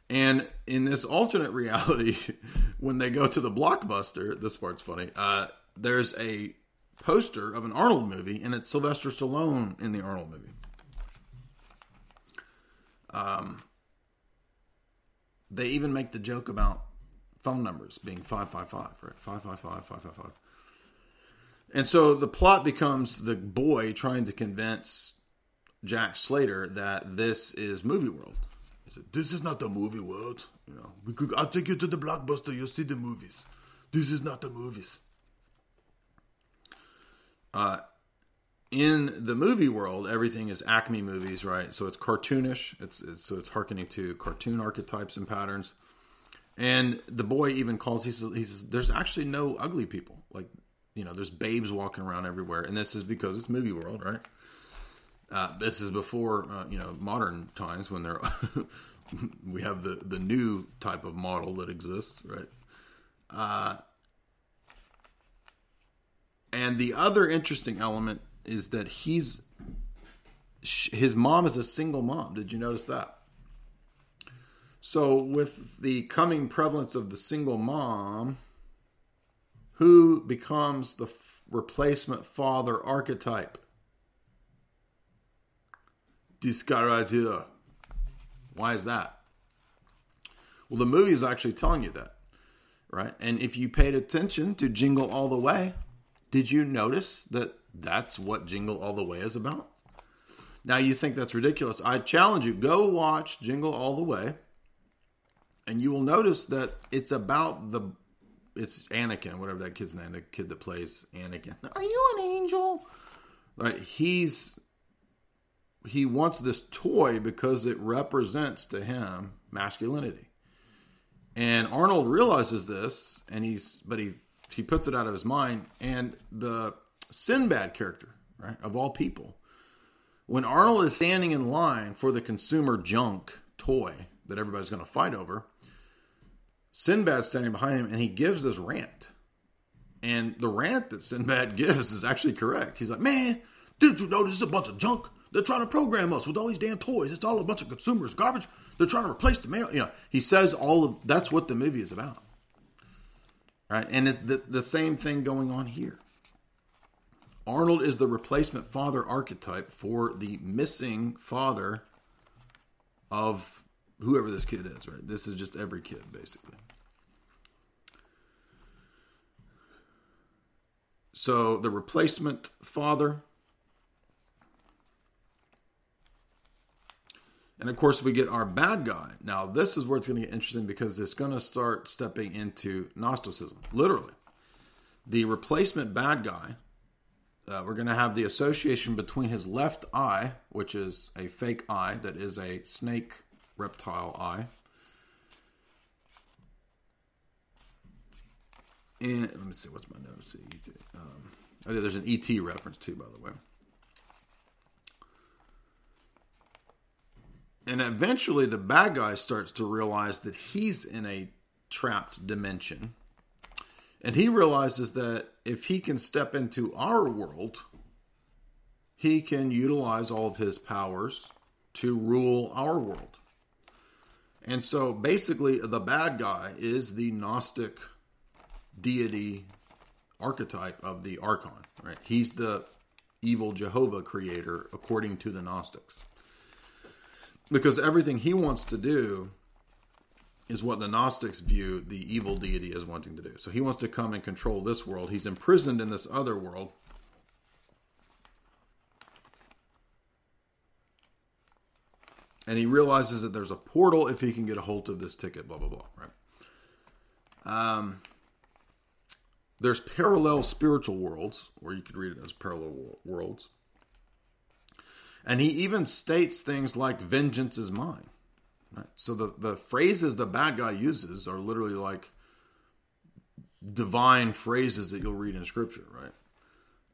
And in this alternate reality, when they go to the blockbuster, this part's funny. Uh, there's a poster of an Arnold movie, and it's Sylvester Stallone in the Arnold movie. Um, they even make the joke about phone numbers being 555, right? 555, 555. And so the plot becomes the boy trying to convince Jack Slater that this is movie world. He said, "This is not the movie world. You know, we could. I'll take you to the blockbuster. You'll see the movies. This is not the movies." Uh, in the movie world, everything is Acme movies, right? So it's cartoonish. It's, it's so it's harkening to cartoon archetypes and patterns. And the boy even calls. He says, "He says there's actually no ugly people. Like you know, there's babes walking around everywhere, and this is because it's movie world, right? Uh, this is before uh, you know modern times when there we have the the new type of model that exists, right? Uh, and the other interesting element is that he's his mom is a single mom. Did you notice that? So, with the coming prevalence of the single mom, who becomes the f- replacement father archetype? This here. Why is that? Well, the movie is actually telling you that, right? And if you paid attention to Jingle All the Way, did you notice that that's what Jingle All the Way is about? Now you think that's ridiculous. I challenge you go watch Jingle All the Way and you will notice that it's about the it's Anakin, whatever that kid's name, the kid that plays Anakin. Are you an angel? Right, he's he wants this toy because it represents to him masculinity. And Arnold realizes this, and he's but he he puts it out of his mind. And the Sinbad character, right, of all people, when Arnold is standing in line for the consumer junk toy that everybody's going to fight over, Sinbad's standing behind him and he gives this rant. And the rant that Sinbad gives is actually correct. He's like, Man, didn't you know this is a bunch of junk? They're trying to program us with all these damn toys. It's all a bunch of consumers garbage. They're trying to replace the mail. You know, he says all of that's what the movie is about. Right? And it's the, the same thing going on here. Arnold is the replacement father archetype for the missing father of whoever this kid is, right? This is just every kid, basically. So the replacement father. And of course, we get our bad guy. Now, this is where it's going to get interesting because it's going to start stepping into Gnosticism, literally. The replacement bad guy, uh, we're going to have the association between his left eye, which is a fake eye that is a snake reptile eye, And let me see, what's my notes? Um, oh, there's an ET reference too, by the way. And eventually, the bad guy starts to realize that he's in a trapped dimension. And he realizes that if he can step into our world, he can utilize all of his powers to rule our world. And so basically, the bad guy is the Gnostic deity archetype of the Archon, right? He's the evil Jehovah creator according to the Gnostics. Because everything he wants to do is what the Gnostics view the evil deity as wanting to do. So he wants to come and control this world. He's imprisoned in this other world. And he realizes that there's a portal if he can get a hold of this ticket, blah, blah, blah, right? Um, there's parallel spiritual worlds, or you could read it as parallel worlds. And he even states things like, vengeance is mine. Right? So the the phrases the bad guy uses are literally like divine phrases that you'll read in scripture, right?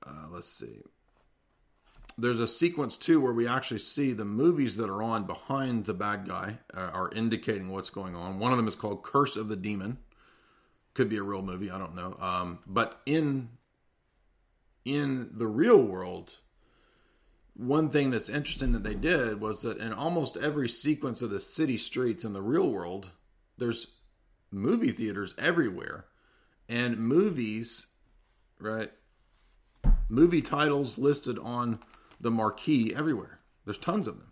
Uh, let's see. There's a sequence too where we actually see the movies that are on behind the bad guy uh, are indicating what's going on. One of them is called Curse of the Demon. Could be a real movie, I don't know. Um, but in in the real world, one thing that's interesting that they did was that in almost every sequence of the city streets in the real world, there's movie theaters everywhere and movies, right? Movie titles listed on the marquee everywhere. There's tons of them.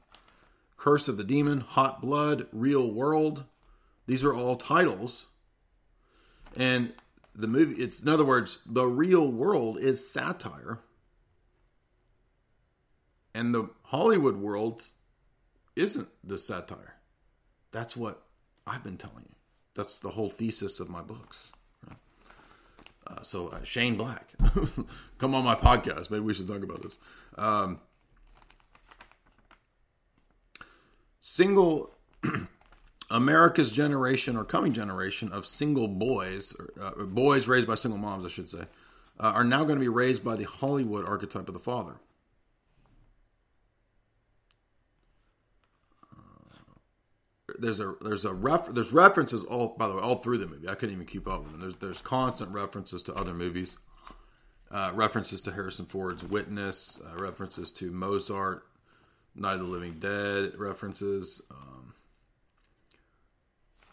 Curse of the Demon, Hot Blood, Real World. These are all titles. And the movie, it's in other words, the real world is satire. And the Hollywood world isn't the satire. That's what I've been telling you. That's the whole thesis of my books. Uh, so uh, Shane Black, come on my podcast. Maybe we should talk about this. Um, single America's generation or coming generation of single boys, or, uh, boys raised by single moms, I should say, uh, are now going to be raised by the Hollywood archetype of the father. there's a there's a ref there's references all by the way all through the movie. I couldn't even keep up with them. There's there's constant references to other movies, uh, references to Harrison Ford's Witness, uh, references to Mozart, Night of the Living Dead, references, um,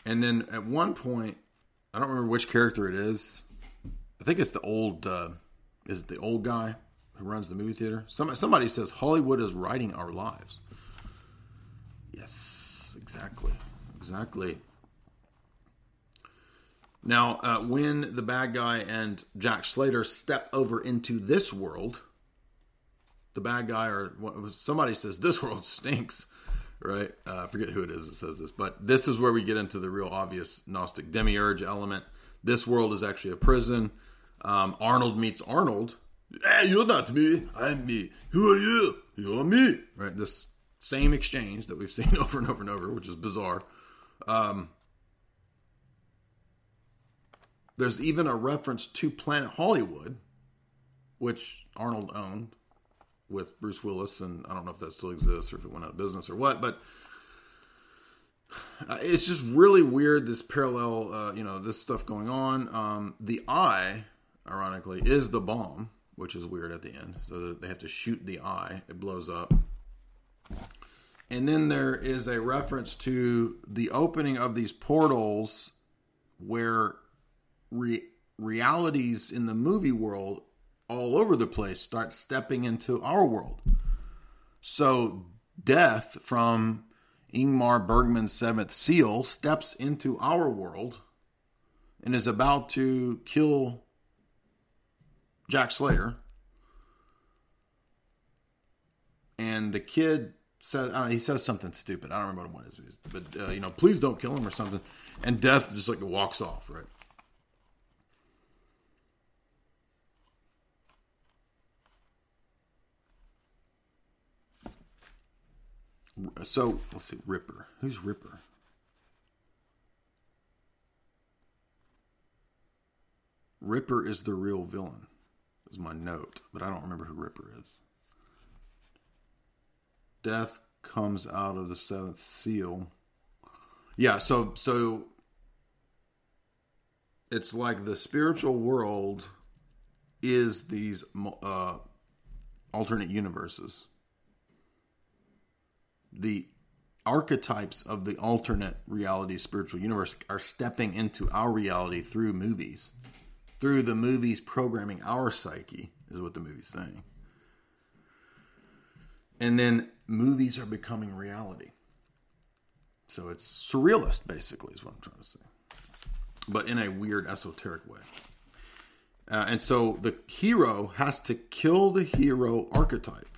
and then at one point, I don't remember which character it is. I think it's the old uh, is it the old guy who runs the movie theater. Somebody says Hollywood is writing our lives. Yes exactly, exactly. Now, uh, when the bad guy and Jack Slater step over into this world, the bad guy or somebody says this world stinks, right? Uh, I forget who it is that says this, but this is where we get into the real obvious Gnostic demiurge element. This world is actually a prison. Um, Arnold meets Arnold. Hey, you're not me. I'm me. Who are you? You're me. Right. This same exchange that we've seen over and over and over, which is bizarre. Um, there's even a reference to Planet Hollywood, which Arnold owned with Bruce Willis, and I don't know if that still exists or if it went out of business or what, but uh, it's just really weird. This parallel, uh, you know, this stuff going on. Um, the eye, ironically, is the bomb, which is weird at the end. So they have to shoot the eye; it blows up. And then there is a reference to the opening of these portals where re- realities in the movie world all over the place start stepping into our world. So, death from Ingmar Bergman's Seventh Seal steps into our world and is about to kill Jack Slater. And the kid says he says something stupid. I don't remember what it is, but uh, you know, please don't kill him or something. And Death just like walks off, right? So let's see, Ripper. Who's Ripper? Ripper is the real villain. Is my note, but I don't remember who Ripper is death comes out of the seventh seal. Yeah, so so it's like the spiritual world is these uh, alternate universes. The archetypes of the alternate reality spiritual universe are stepping into our reality through movies. Through the movies programming our psyche, is what the movie's saying. And then movies are becoming reality. So it's surrealist, basically, is what I'm trying to say. But in a weird, esoteric way. Uh, and so the hero has to kill the hero archetype.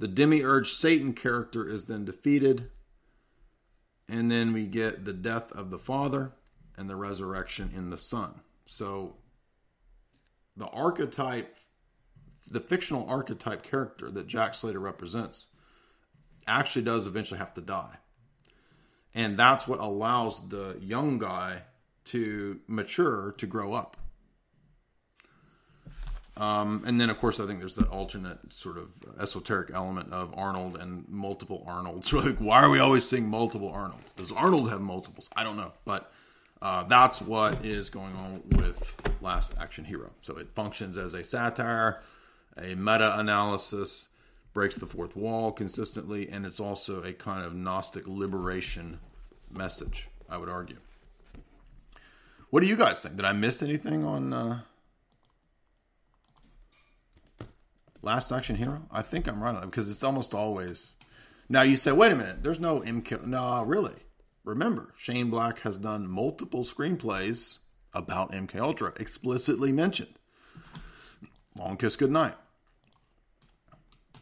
The demiurge Satan character is then defeated, and then we get the death of the Father and the resurrection in the Son. So the archetype, the fictional archetype character that Jack Slater represents, actually does eventually have to die. And that's what allows the young guy to mature, to grow up. Um, and then, of course, I think there's that alternate sort of esoteric element of Arnold and multiple Arnolds. Like, why are we always seeing multiple Arnolds? Does Arnold have multiples? I don't know, but uh, that's what is going on with Last Action Hero. So it functions as a satire, a meta-analysis, breaks the fourth wall consistently, and it's also a kind of Gnostic liberation message. I would argue. What do you guys think? Did I miss anything on? Uh, Last Action Hero? I think I'm right on that because it's almost always. Now you say, wait a minute, there's no MK. No, really. Remember, Shane Black has done multiple screenplays about MK Ultra, explicitly mentioned. Long Kiss Goodnight.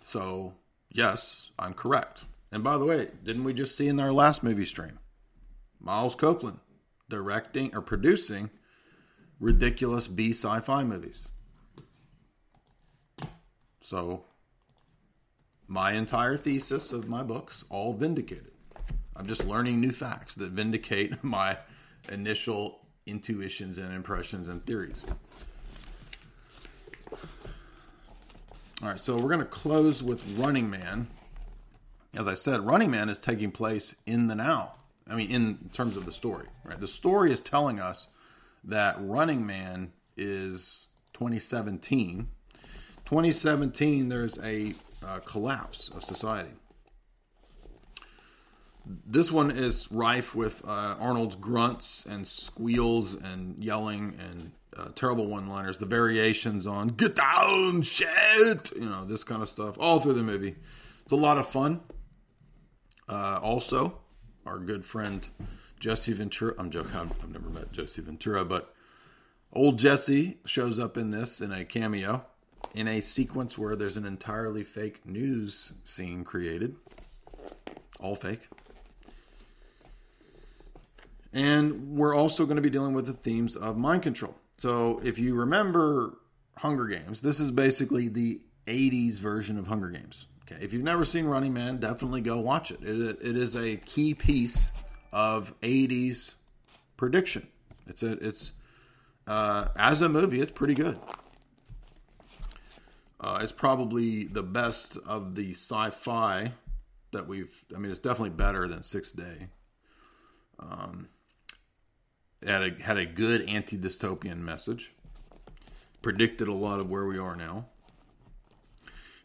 So, yes, I'm correct. And by the way, didn't we just see in our last movie stream? Miles Copeland directing or producing ridiculous B sci fi movies. So, my entire thesis of my books all vindicated. I'm just learning new facts that vindicate my initial intuitions and impressions and theories. All right, so we're going to close with Running Man. As I said, Running Man is taking place in the now. I mean, in terms of the story, right? The story is telling us that Running Man is 2017. 2017, there's a uh, collapse of society. This one is rife with uh, Arnold's grunts and squeals and yelling and uh, terrible one-liners. The variations on "get down, shit," you know, this kind of stuff, all through the movie. It's a lot of fun. Uh, also, our good friend Jesse Ventura. I'm joking. I've, I've never met Jesse Ventura, but old Jesse shows up in this in a cameo in a sequence where there's an entirely fake news scene created. All fake. And we're also going to be dealing with the themes of mind control. So if you remember Hunger Games, this is basically the 80s version of Hunger Games. Okay, if you've never seen Running Man, definitely go watch it. It, it is a key piece of 80s prediction. It's a, it's uh, as a movie, it's pretty good. Uh, it's probably the best of the sci-fi that we've. I mean, it's definitely better than Six Day. Um, had a, had a good anti-dystopian message. Predicted a lot of where we are now.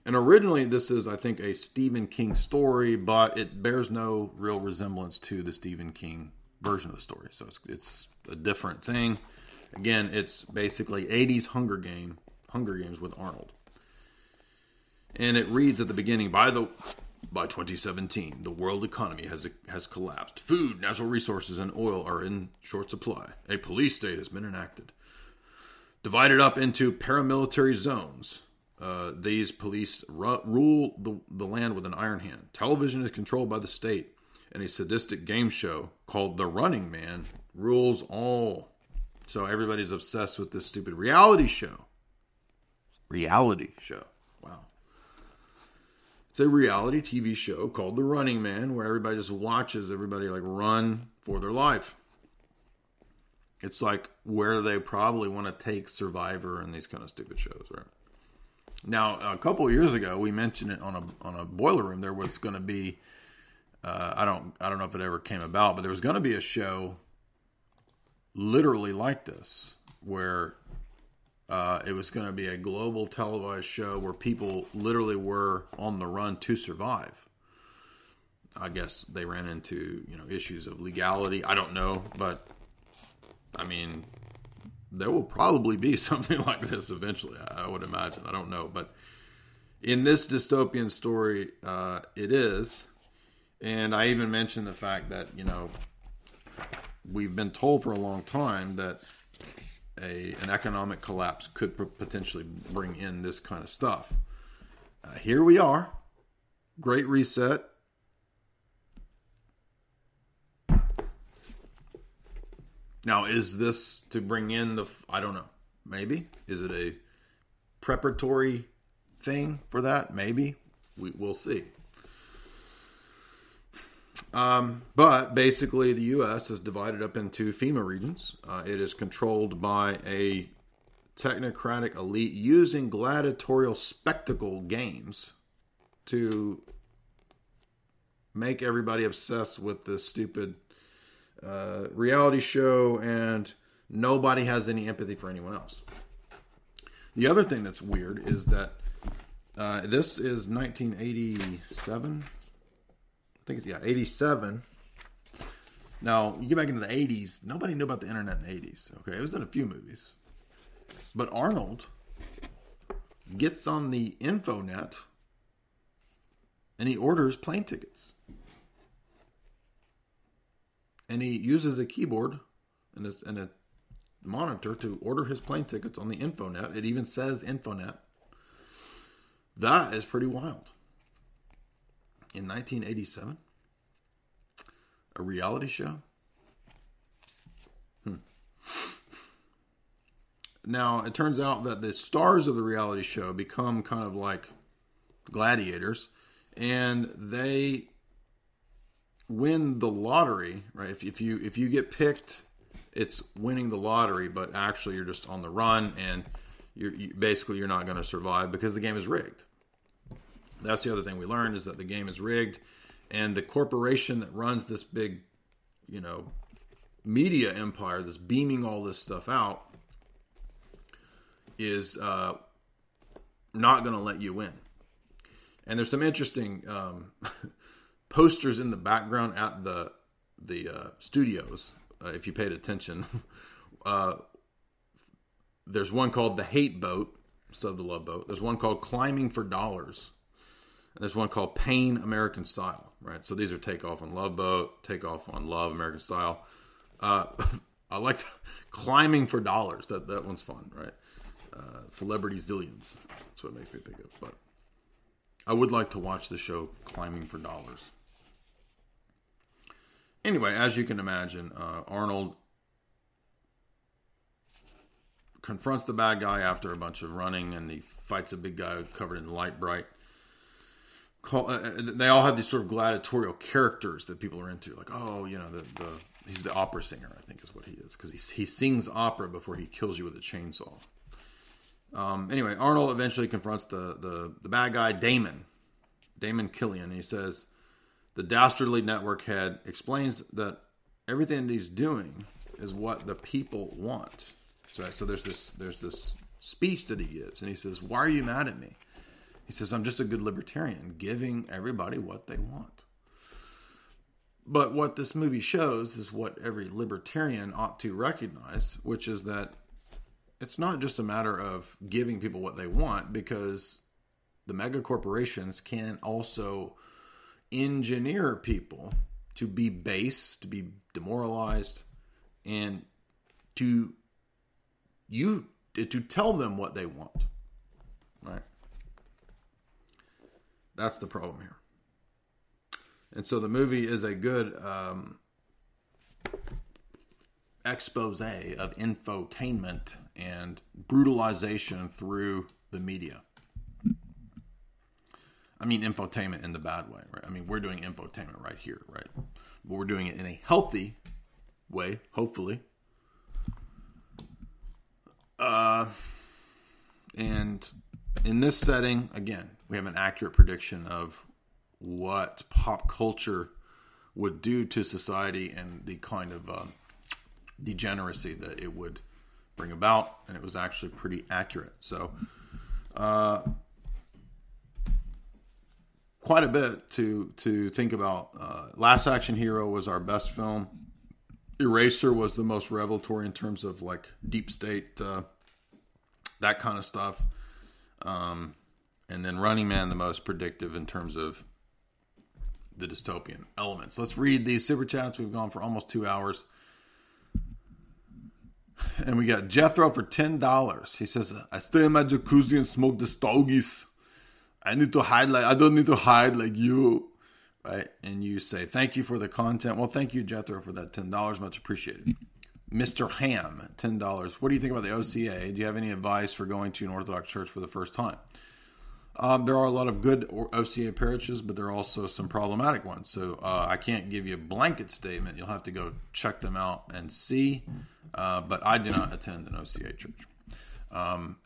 And originally, this is, I think, a Stephen King story, but it bears no real resemblance to the Stephen King version of the story. So it's, it's a different thing. Again, it's basically 80s Hunger Game, Hunger Games with Arnold. And it reads at the beginning, by the by 2017, the world economy has has collapsed. Food, natural resources, and oil are in short supply. A police state has been enacted, divided up into paramilitary zones. Uh, these police ru- rule the, the land with an iron hand. Television is controlled by the state, and a sadistic game show called The Running Man rules all. So everybody's obsessed with this stupid reality show. Reality show. It's a reality TV show called The Running Man where everybody just watches everybody like run for their life. It's like where they probably want to take Survivor and these kind of stupid shows, right? Now, a couple years ago, we mentioned it on a on a boiler room. There was going to be, uh, I don't I don't know if it ever came about, but there was going to be a show, literally like this, where uh, it was going to be a global televised show where people literally were on the run to survive. I guess they ran into you know issues of legality. I don't know, but I mean, there will probably be something like this eventually. I would imagine. I don't know, but in this dystopian story, uh, it is. And I even mentioned the fact that you know we've been told for a long time that a an economic collapse could potentially bring in this kind of stuff. Uh, here we are, Great Reset. Now, is this to bring in the? I don't know. Maybe is it a preparatory thing for that? Maybe we will see. Um, but basically, the U.S. is divided up into FEMA regions. Uh, it is controlled by a technocratic elite using gladiatorial spectacle games to make everybody obsessed with this stupid uh, reality show, and nobody has any empathy for anyone else. The other thing that's weird is that uh, this is 1987. I think it's yeah, 87. Now you get back into the 80s. Nobody knew about the internet in the 80s. Okay, it was in a few movies, but Arnold gets on the infonet and he orders plane tickets and he uses a keyboard and a, and a monitor to order his plane tickets on the infonet. It even says infonet. That is pretty wild. In 1987, a reality show. Hmm. Now, it turns out that the stars of the reality show become kind of like gladiators, and they win the lottery, right? If, if you if you get picked, it's winning the lottery, but actually you're just on the run, and you're you, basically you're not going to survive because the game is rigged. That's the other thing we learned is that the game is rigged, and the corporation that runs this big, you know, media empire that's beaming all this stuff out is uh, not going to let you win. And there's some interesting um, posters in the background at the the uh, studios. Uh, if you paid attention, uh, there's one called the Hate Boat, sub the Love Boat. There's one called Climbing for Dollars. There's one called Pain American Style. Right. So these are Takeoff on Love Boat, Takeoff on Love American Style. Uh, I like Climbing for Dollars. That that one's fun. Right. Uh, Celebrity Zillions. That's what it makes me think of. But I would like to watch the show Climbing for Dollars. Anyway, as you can imagine, uh, Arnold confronts the bad guy after a bunch of running, and he fights a big guy covered in Lite-Brite. Call, uh, they all have these sort of gladiatorial characters that people are into, like oh, you know, the, the he's the opera singer, I think is what he is, because he he sings opera before he kills you with a chainsaw. Um, anyway, Arnold eventually confronts the, the the bad guy, Damon, Damon Killian. He says, the dastardly network head explains that everything that he's doing is what the people want. So, so there's this there's this speech that he gives, and he says, "Why are you mad at me?" He says, "I'm just a good libertarian, giving everybody what they want." But what this movie shows is what every libertarian ought to recognize, which is that it's not just a matter of giving people what they want, because the mega corporations can also engineer people to be base, to be demoralized, and to you to tell them what they want. Right? That's the problem here. And so the movie is a good um, expose of infotainment and brutalization through the media. I mean infotainment in the bad way, right? I mean we're doing infotainment right here, right? But we're doing it in a healthy way, hopefully. Uh, and in this setting, again, we have an accurate prediction of what pop culture would do to society and the kind of uh, degeneracy that it would bring about, and it was actually pretty accurate. So, uh, quite a bit to to think about. Uh, Last Action Hero was our best film. Eraser was the most revelatory in terms of like deep state, uh, that kind of stuff. Um, and then Running Man, the most predictive in terms of the dystopian elements. Let's read these super chats. We've gone for almost two hours. And we got Jethro for ten dollars. He says, "I stay in my jacuzzi and smoke the stogies. I need to hide like I don't need to hide like you, right?" And you say, "Thank you for the content." Well, thank you, Jethro, for that ten dollars. Much appreciated. Mr. Ham, ten dollars. What do you think about the OCA? Do you have any advice for going to an Orthodox church for the first time? Um, there are a lot of good OCA parishes, but there are also some problematic ones. So uh, I can't give you a blanket statement. You'll have to go check them out and see. Uh, but I do not attend an OCA church. Um,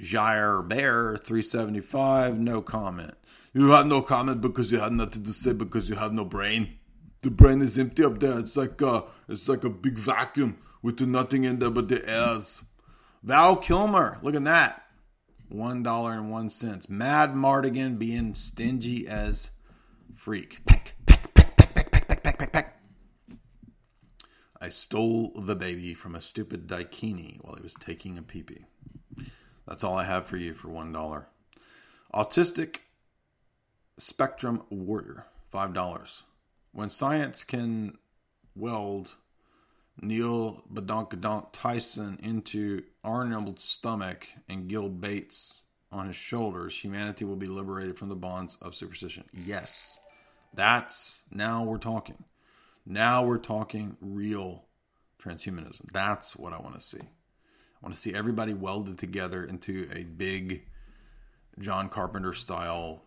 Jair Bear, 375, no comment. You have no comment because you have nothing to say because you have no brain. The brain is empty up there. It's like a, it's like a big vacuum with nothing in there but the airs. Val Kilmer, look at that. One dollar and one cent. Madmartigan being stingy as freak. Peck, peck, peck, peck, peck, peck, peck, peck, peck, peck. I stole the baby from a stupid daikini while he was taking a peepee. That's all I have for you for one dollar. Autistic Spectrum Warrior, five dollars. When science can weld Neil Badonkadonk Tyson into Arnold's stomach and Gil Bates on his shoulders, humanity will be liberated from the bonds of superstition. Yes, that's now we're talking. Now we're talking real transhumanism. That's what I want to see. I want to see everybody welded together into a big John Carpenter style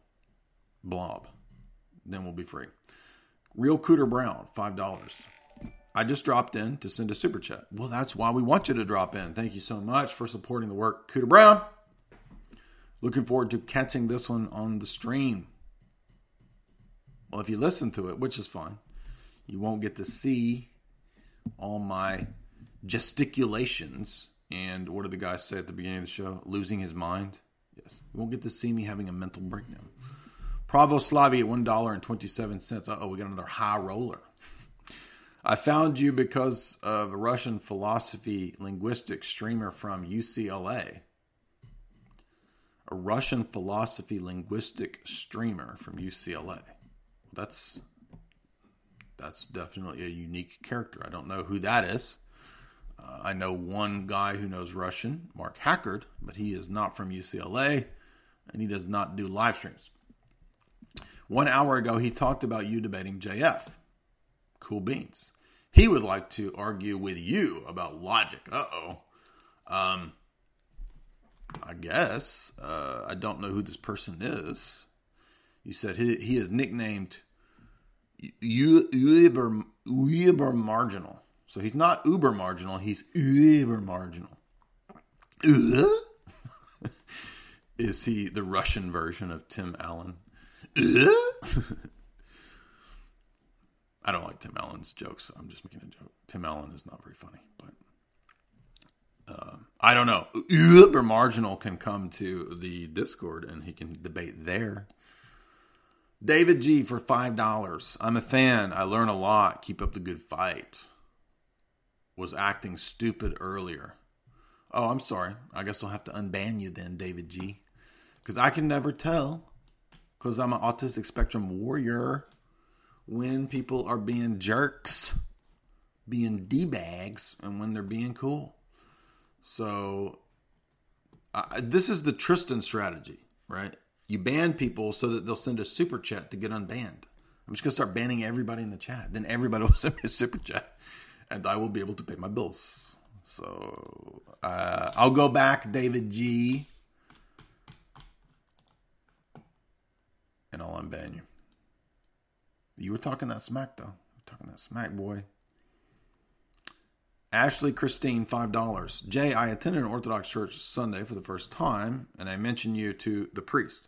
blob. Then we'll be free. Real Cooter Brown, $5. I just dropped in to send a super chat. Well, that's why we want you to drop in. Thank you so much for supporting the work, Cooter Brown. Looking forward to catching this one on the stream. Well, if you listen to it, which is fine, you won't get to see all my gesticulations and what did the guy say at the beginning of the show? Losing his mind. Yes, you won't get to see me having a mental breakdown. Pravoslavi at one dollar and twenty seven cents. Oh, we got another high roller. I found you because of a Russian philosophy linguistics streamer from UCLA. A Russian philosophy linguistic streamer from UCLA. That's that's definitely a unique character. I don't know who that is. Uh, I know one guy who knows Russian, Mark Hackard, but he is not from UCLA and he does not do live streams. One hour ago, he talked about you debating JF. Cool beans. He would like to argue with you about logic. Uh oh. Um, I guess. Uh, I don't know who this person is. You said he, he is nicknamed Uber, Uber Marginal. So he's not uber marginal, he's uber marginal. Uh? Is he the Russian version of Tim Allen? Uh? I don't like Tim Allen's jokes. I'm just making a joke. Tim Allen is not very funny, but uh, I don't know. Uber marginal can come to the Discord and he can debate there. David G for five dollars. I'm a fan. I learn a lot. Keep up the good fight was acting stupid earlier. Oh, I'm sorry. I guess I'll have to unban you then, David G. Because I can never tell, because I'm an autistic spectrum warrior, when people are being jerks, being D bags, and when they're being cool. So, uh, this is the Tristan strategy, right? You ban people so that they'll send a super chat to get unbanned. I'm just going to start banning everybody in the chat. Then everybody will send me a super chat and I will be able to pay my bills. So uh, I'll go back, David G, and I'll unban you. You were talking that smack, though. Talking that smack, boy. Ashley Christine, $5. Jay, I attended an Orthodox church Sunday for the first time, and I mentioned you to the priest.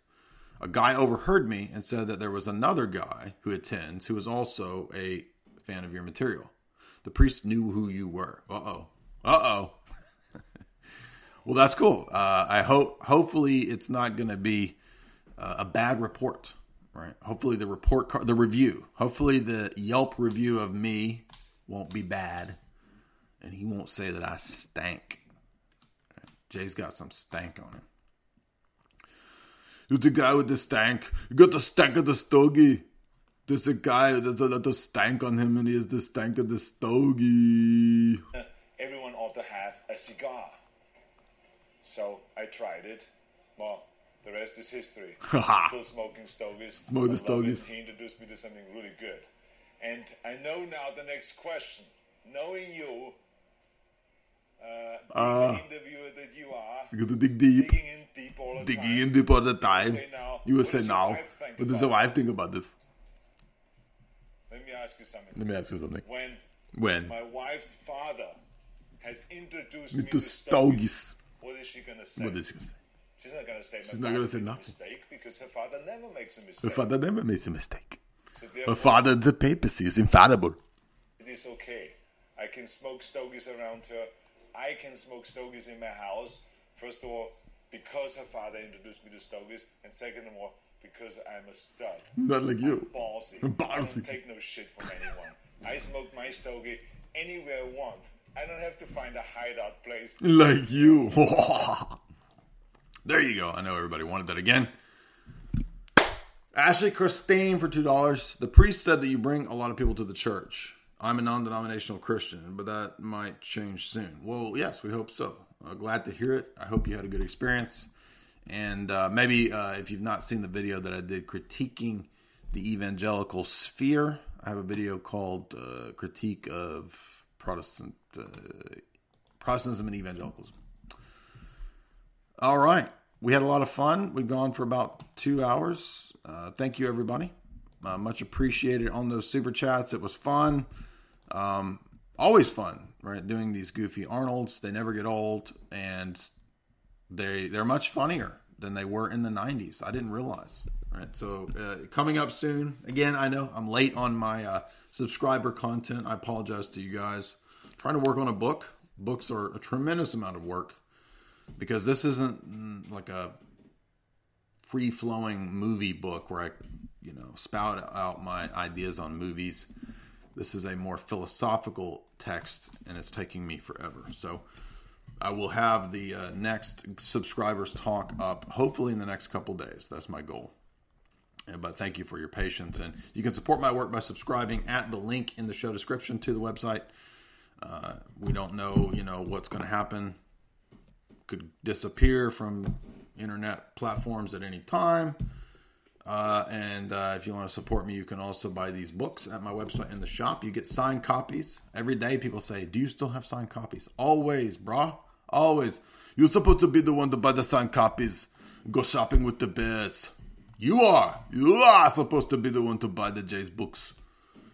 A guy overheard me and said that there was another guy who attends who is also a fan of your material. The priest knew who you were. Uh oh. Uh oh. well, that's cool. Uh, I hope, hopefully, it's not going to be uh, a bad report, right? Hopefully, the report, card, the review, hopefully, the Yelp review of me won't be bad and he won't say that I stank. Jay's got some stank on him. You're the guy with the stank. You got the stank of the stogie. There's a guy, there's a lot of stank on him, and he has the stank of the stogie. Everyone ought to have a cigar. So I tried it. Well, the rest is history. Still smoking stogies. Smoke the I love it. stogies. He introduced me to something really good. And I know now the next question. Knowing you, uh, Ah. the interviewer that you are, You got to dig deep. digging in deep all the Digging time. in deep all the time. Say now, You would what say now. What does your wife think about this? Let me ask you something. Let me ask you something. When When? my wife's father has introduced Me me to to stogies. what is she gonna say? What is she gonna say? She's not gonna say. She's not gonna say made nothing. Mistake because her father never makes a mistake. Her father never makes a mistake. So Her father, the papacy, is infallible. It is okay. I can smoke stogies around her. I can smoke stogies in my house. First of all, because her father introduced me to stogies, and second of all, because I'm a stud. Not like you. I'm ballsy. I don't take no shit from anyone. I smoke my stogie anywhere I want. I don't have to find a hideout place. Like you. there you go. I know everybody wanted that again. Ashley Christine for $2. The priest said that you bring a lot of people to the church. I'm a non denominational Christian, but that might change soon. Well, yes, we hope so. Uh, glad to hear it. I hope you had a good experience. And uh, maybe uh, if you've not seen the video that I did critiquing the evangelical sphere, I have a video called uh, Critique of Protestant uh, Protestantism and Evangelicalism. All right. We had a lot of fun. We've gone for about two hours. Uh, thank you, everybody. Uh, much appreciated on those super chats. It was fun. Um, always fun, right? Doing these goofy Arnolds. They never get old, and they they're much funnier than they were in the '90s. I didn't realize. Right. So uh, coming up soon. Again, I know I'm late on my uh, subscriber content. I apologize to you guys. trying to work on a book. Books are a tremendous amount of work because this isn't mm, like a free flowing movie book where I, you know, spout out my ideas on movies. This is a more philosophical text, and it's taking me forever. So I will have the uh, next subscribers talk up hopefully in the next couple days. That's my goal. But thank you for your patience, and you can support my work by subscribing at the link in the show description to the website. Uh, we don't know, you know, what's going to happen. Could disappear from internet platforms at any time. Uh, and uh, if you want to support me, you can also buy these books at my website in the shop. You get signed copies every day. People say, "Do you still have signed copies?" Always, brah. Always. You're supposed to be the one to buy the signed copies. Go shopping with the bears. You are. You are supposed to be the one to buy the Jay's books.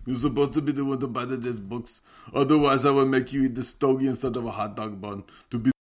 You're supposed to be the one to buy the Jay's books. Otherwise, I will make you eat the stogie instead of a hot dog bun. To be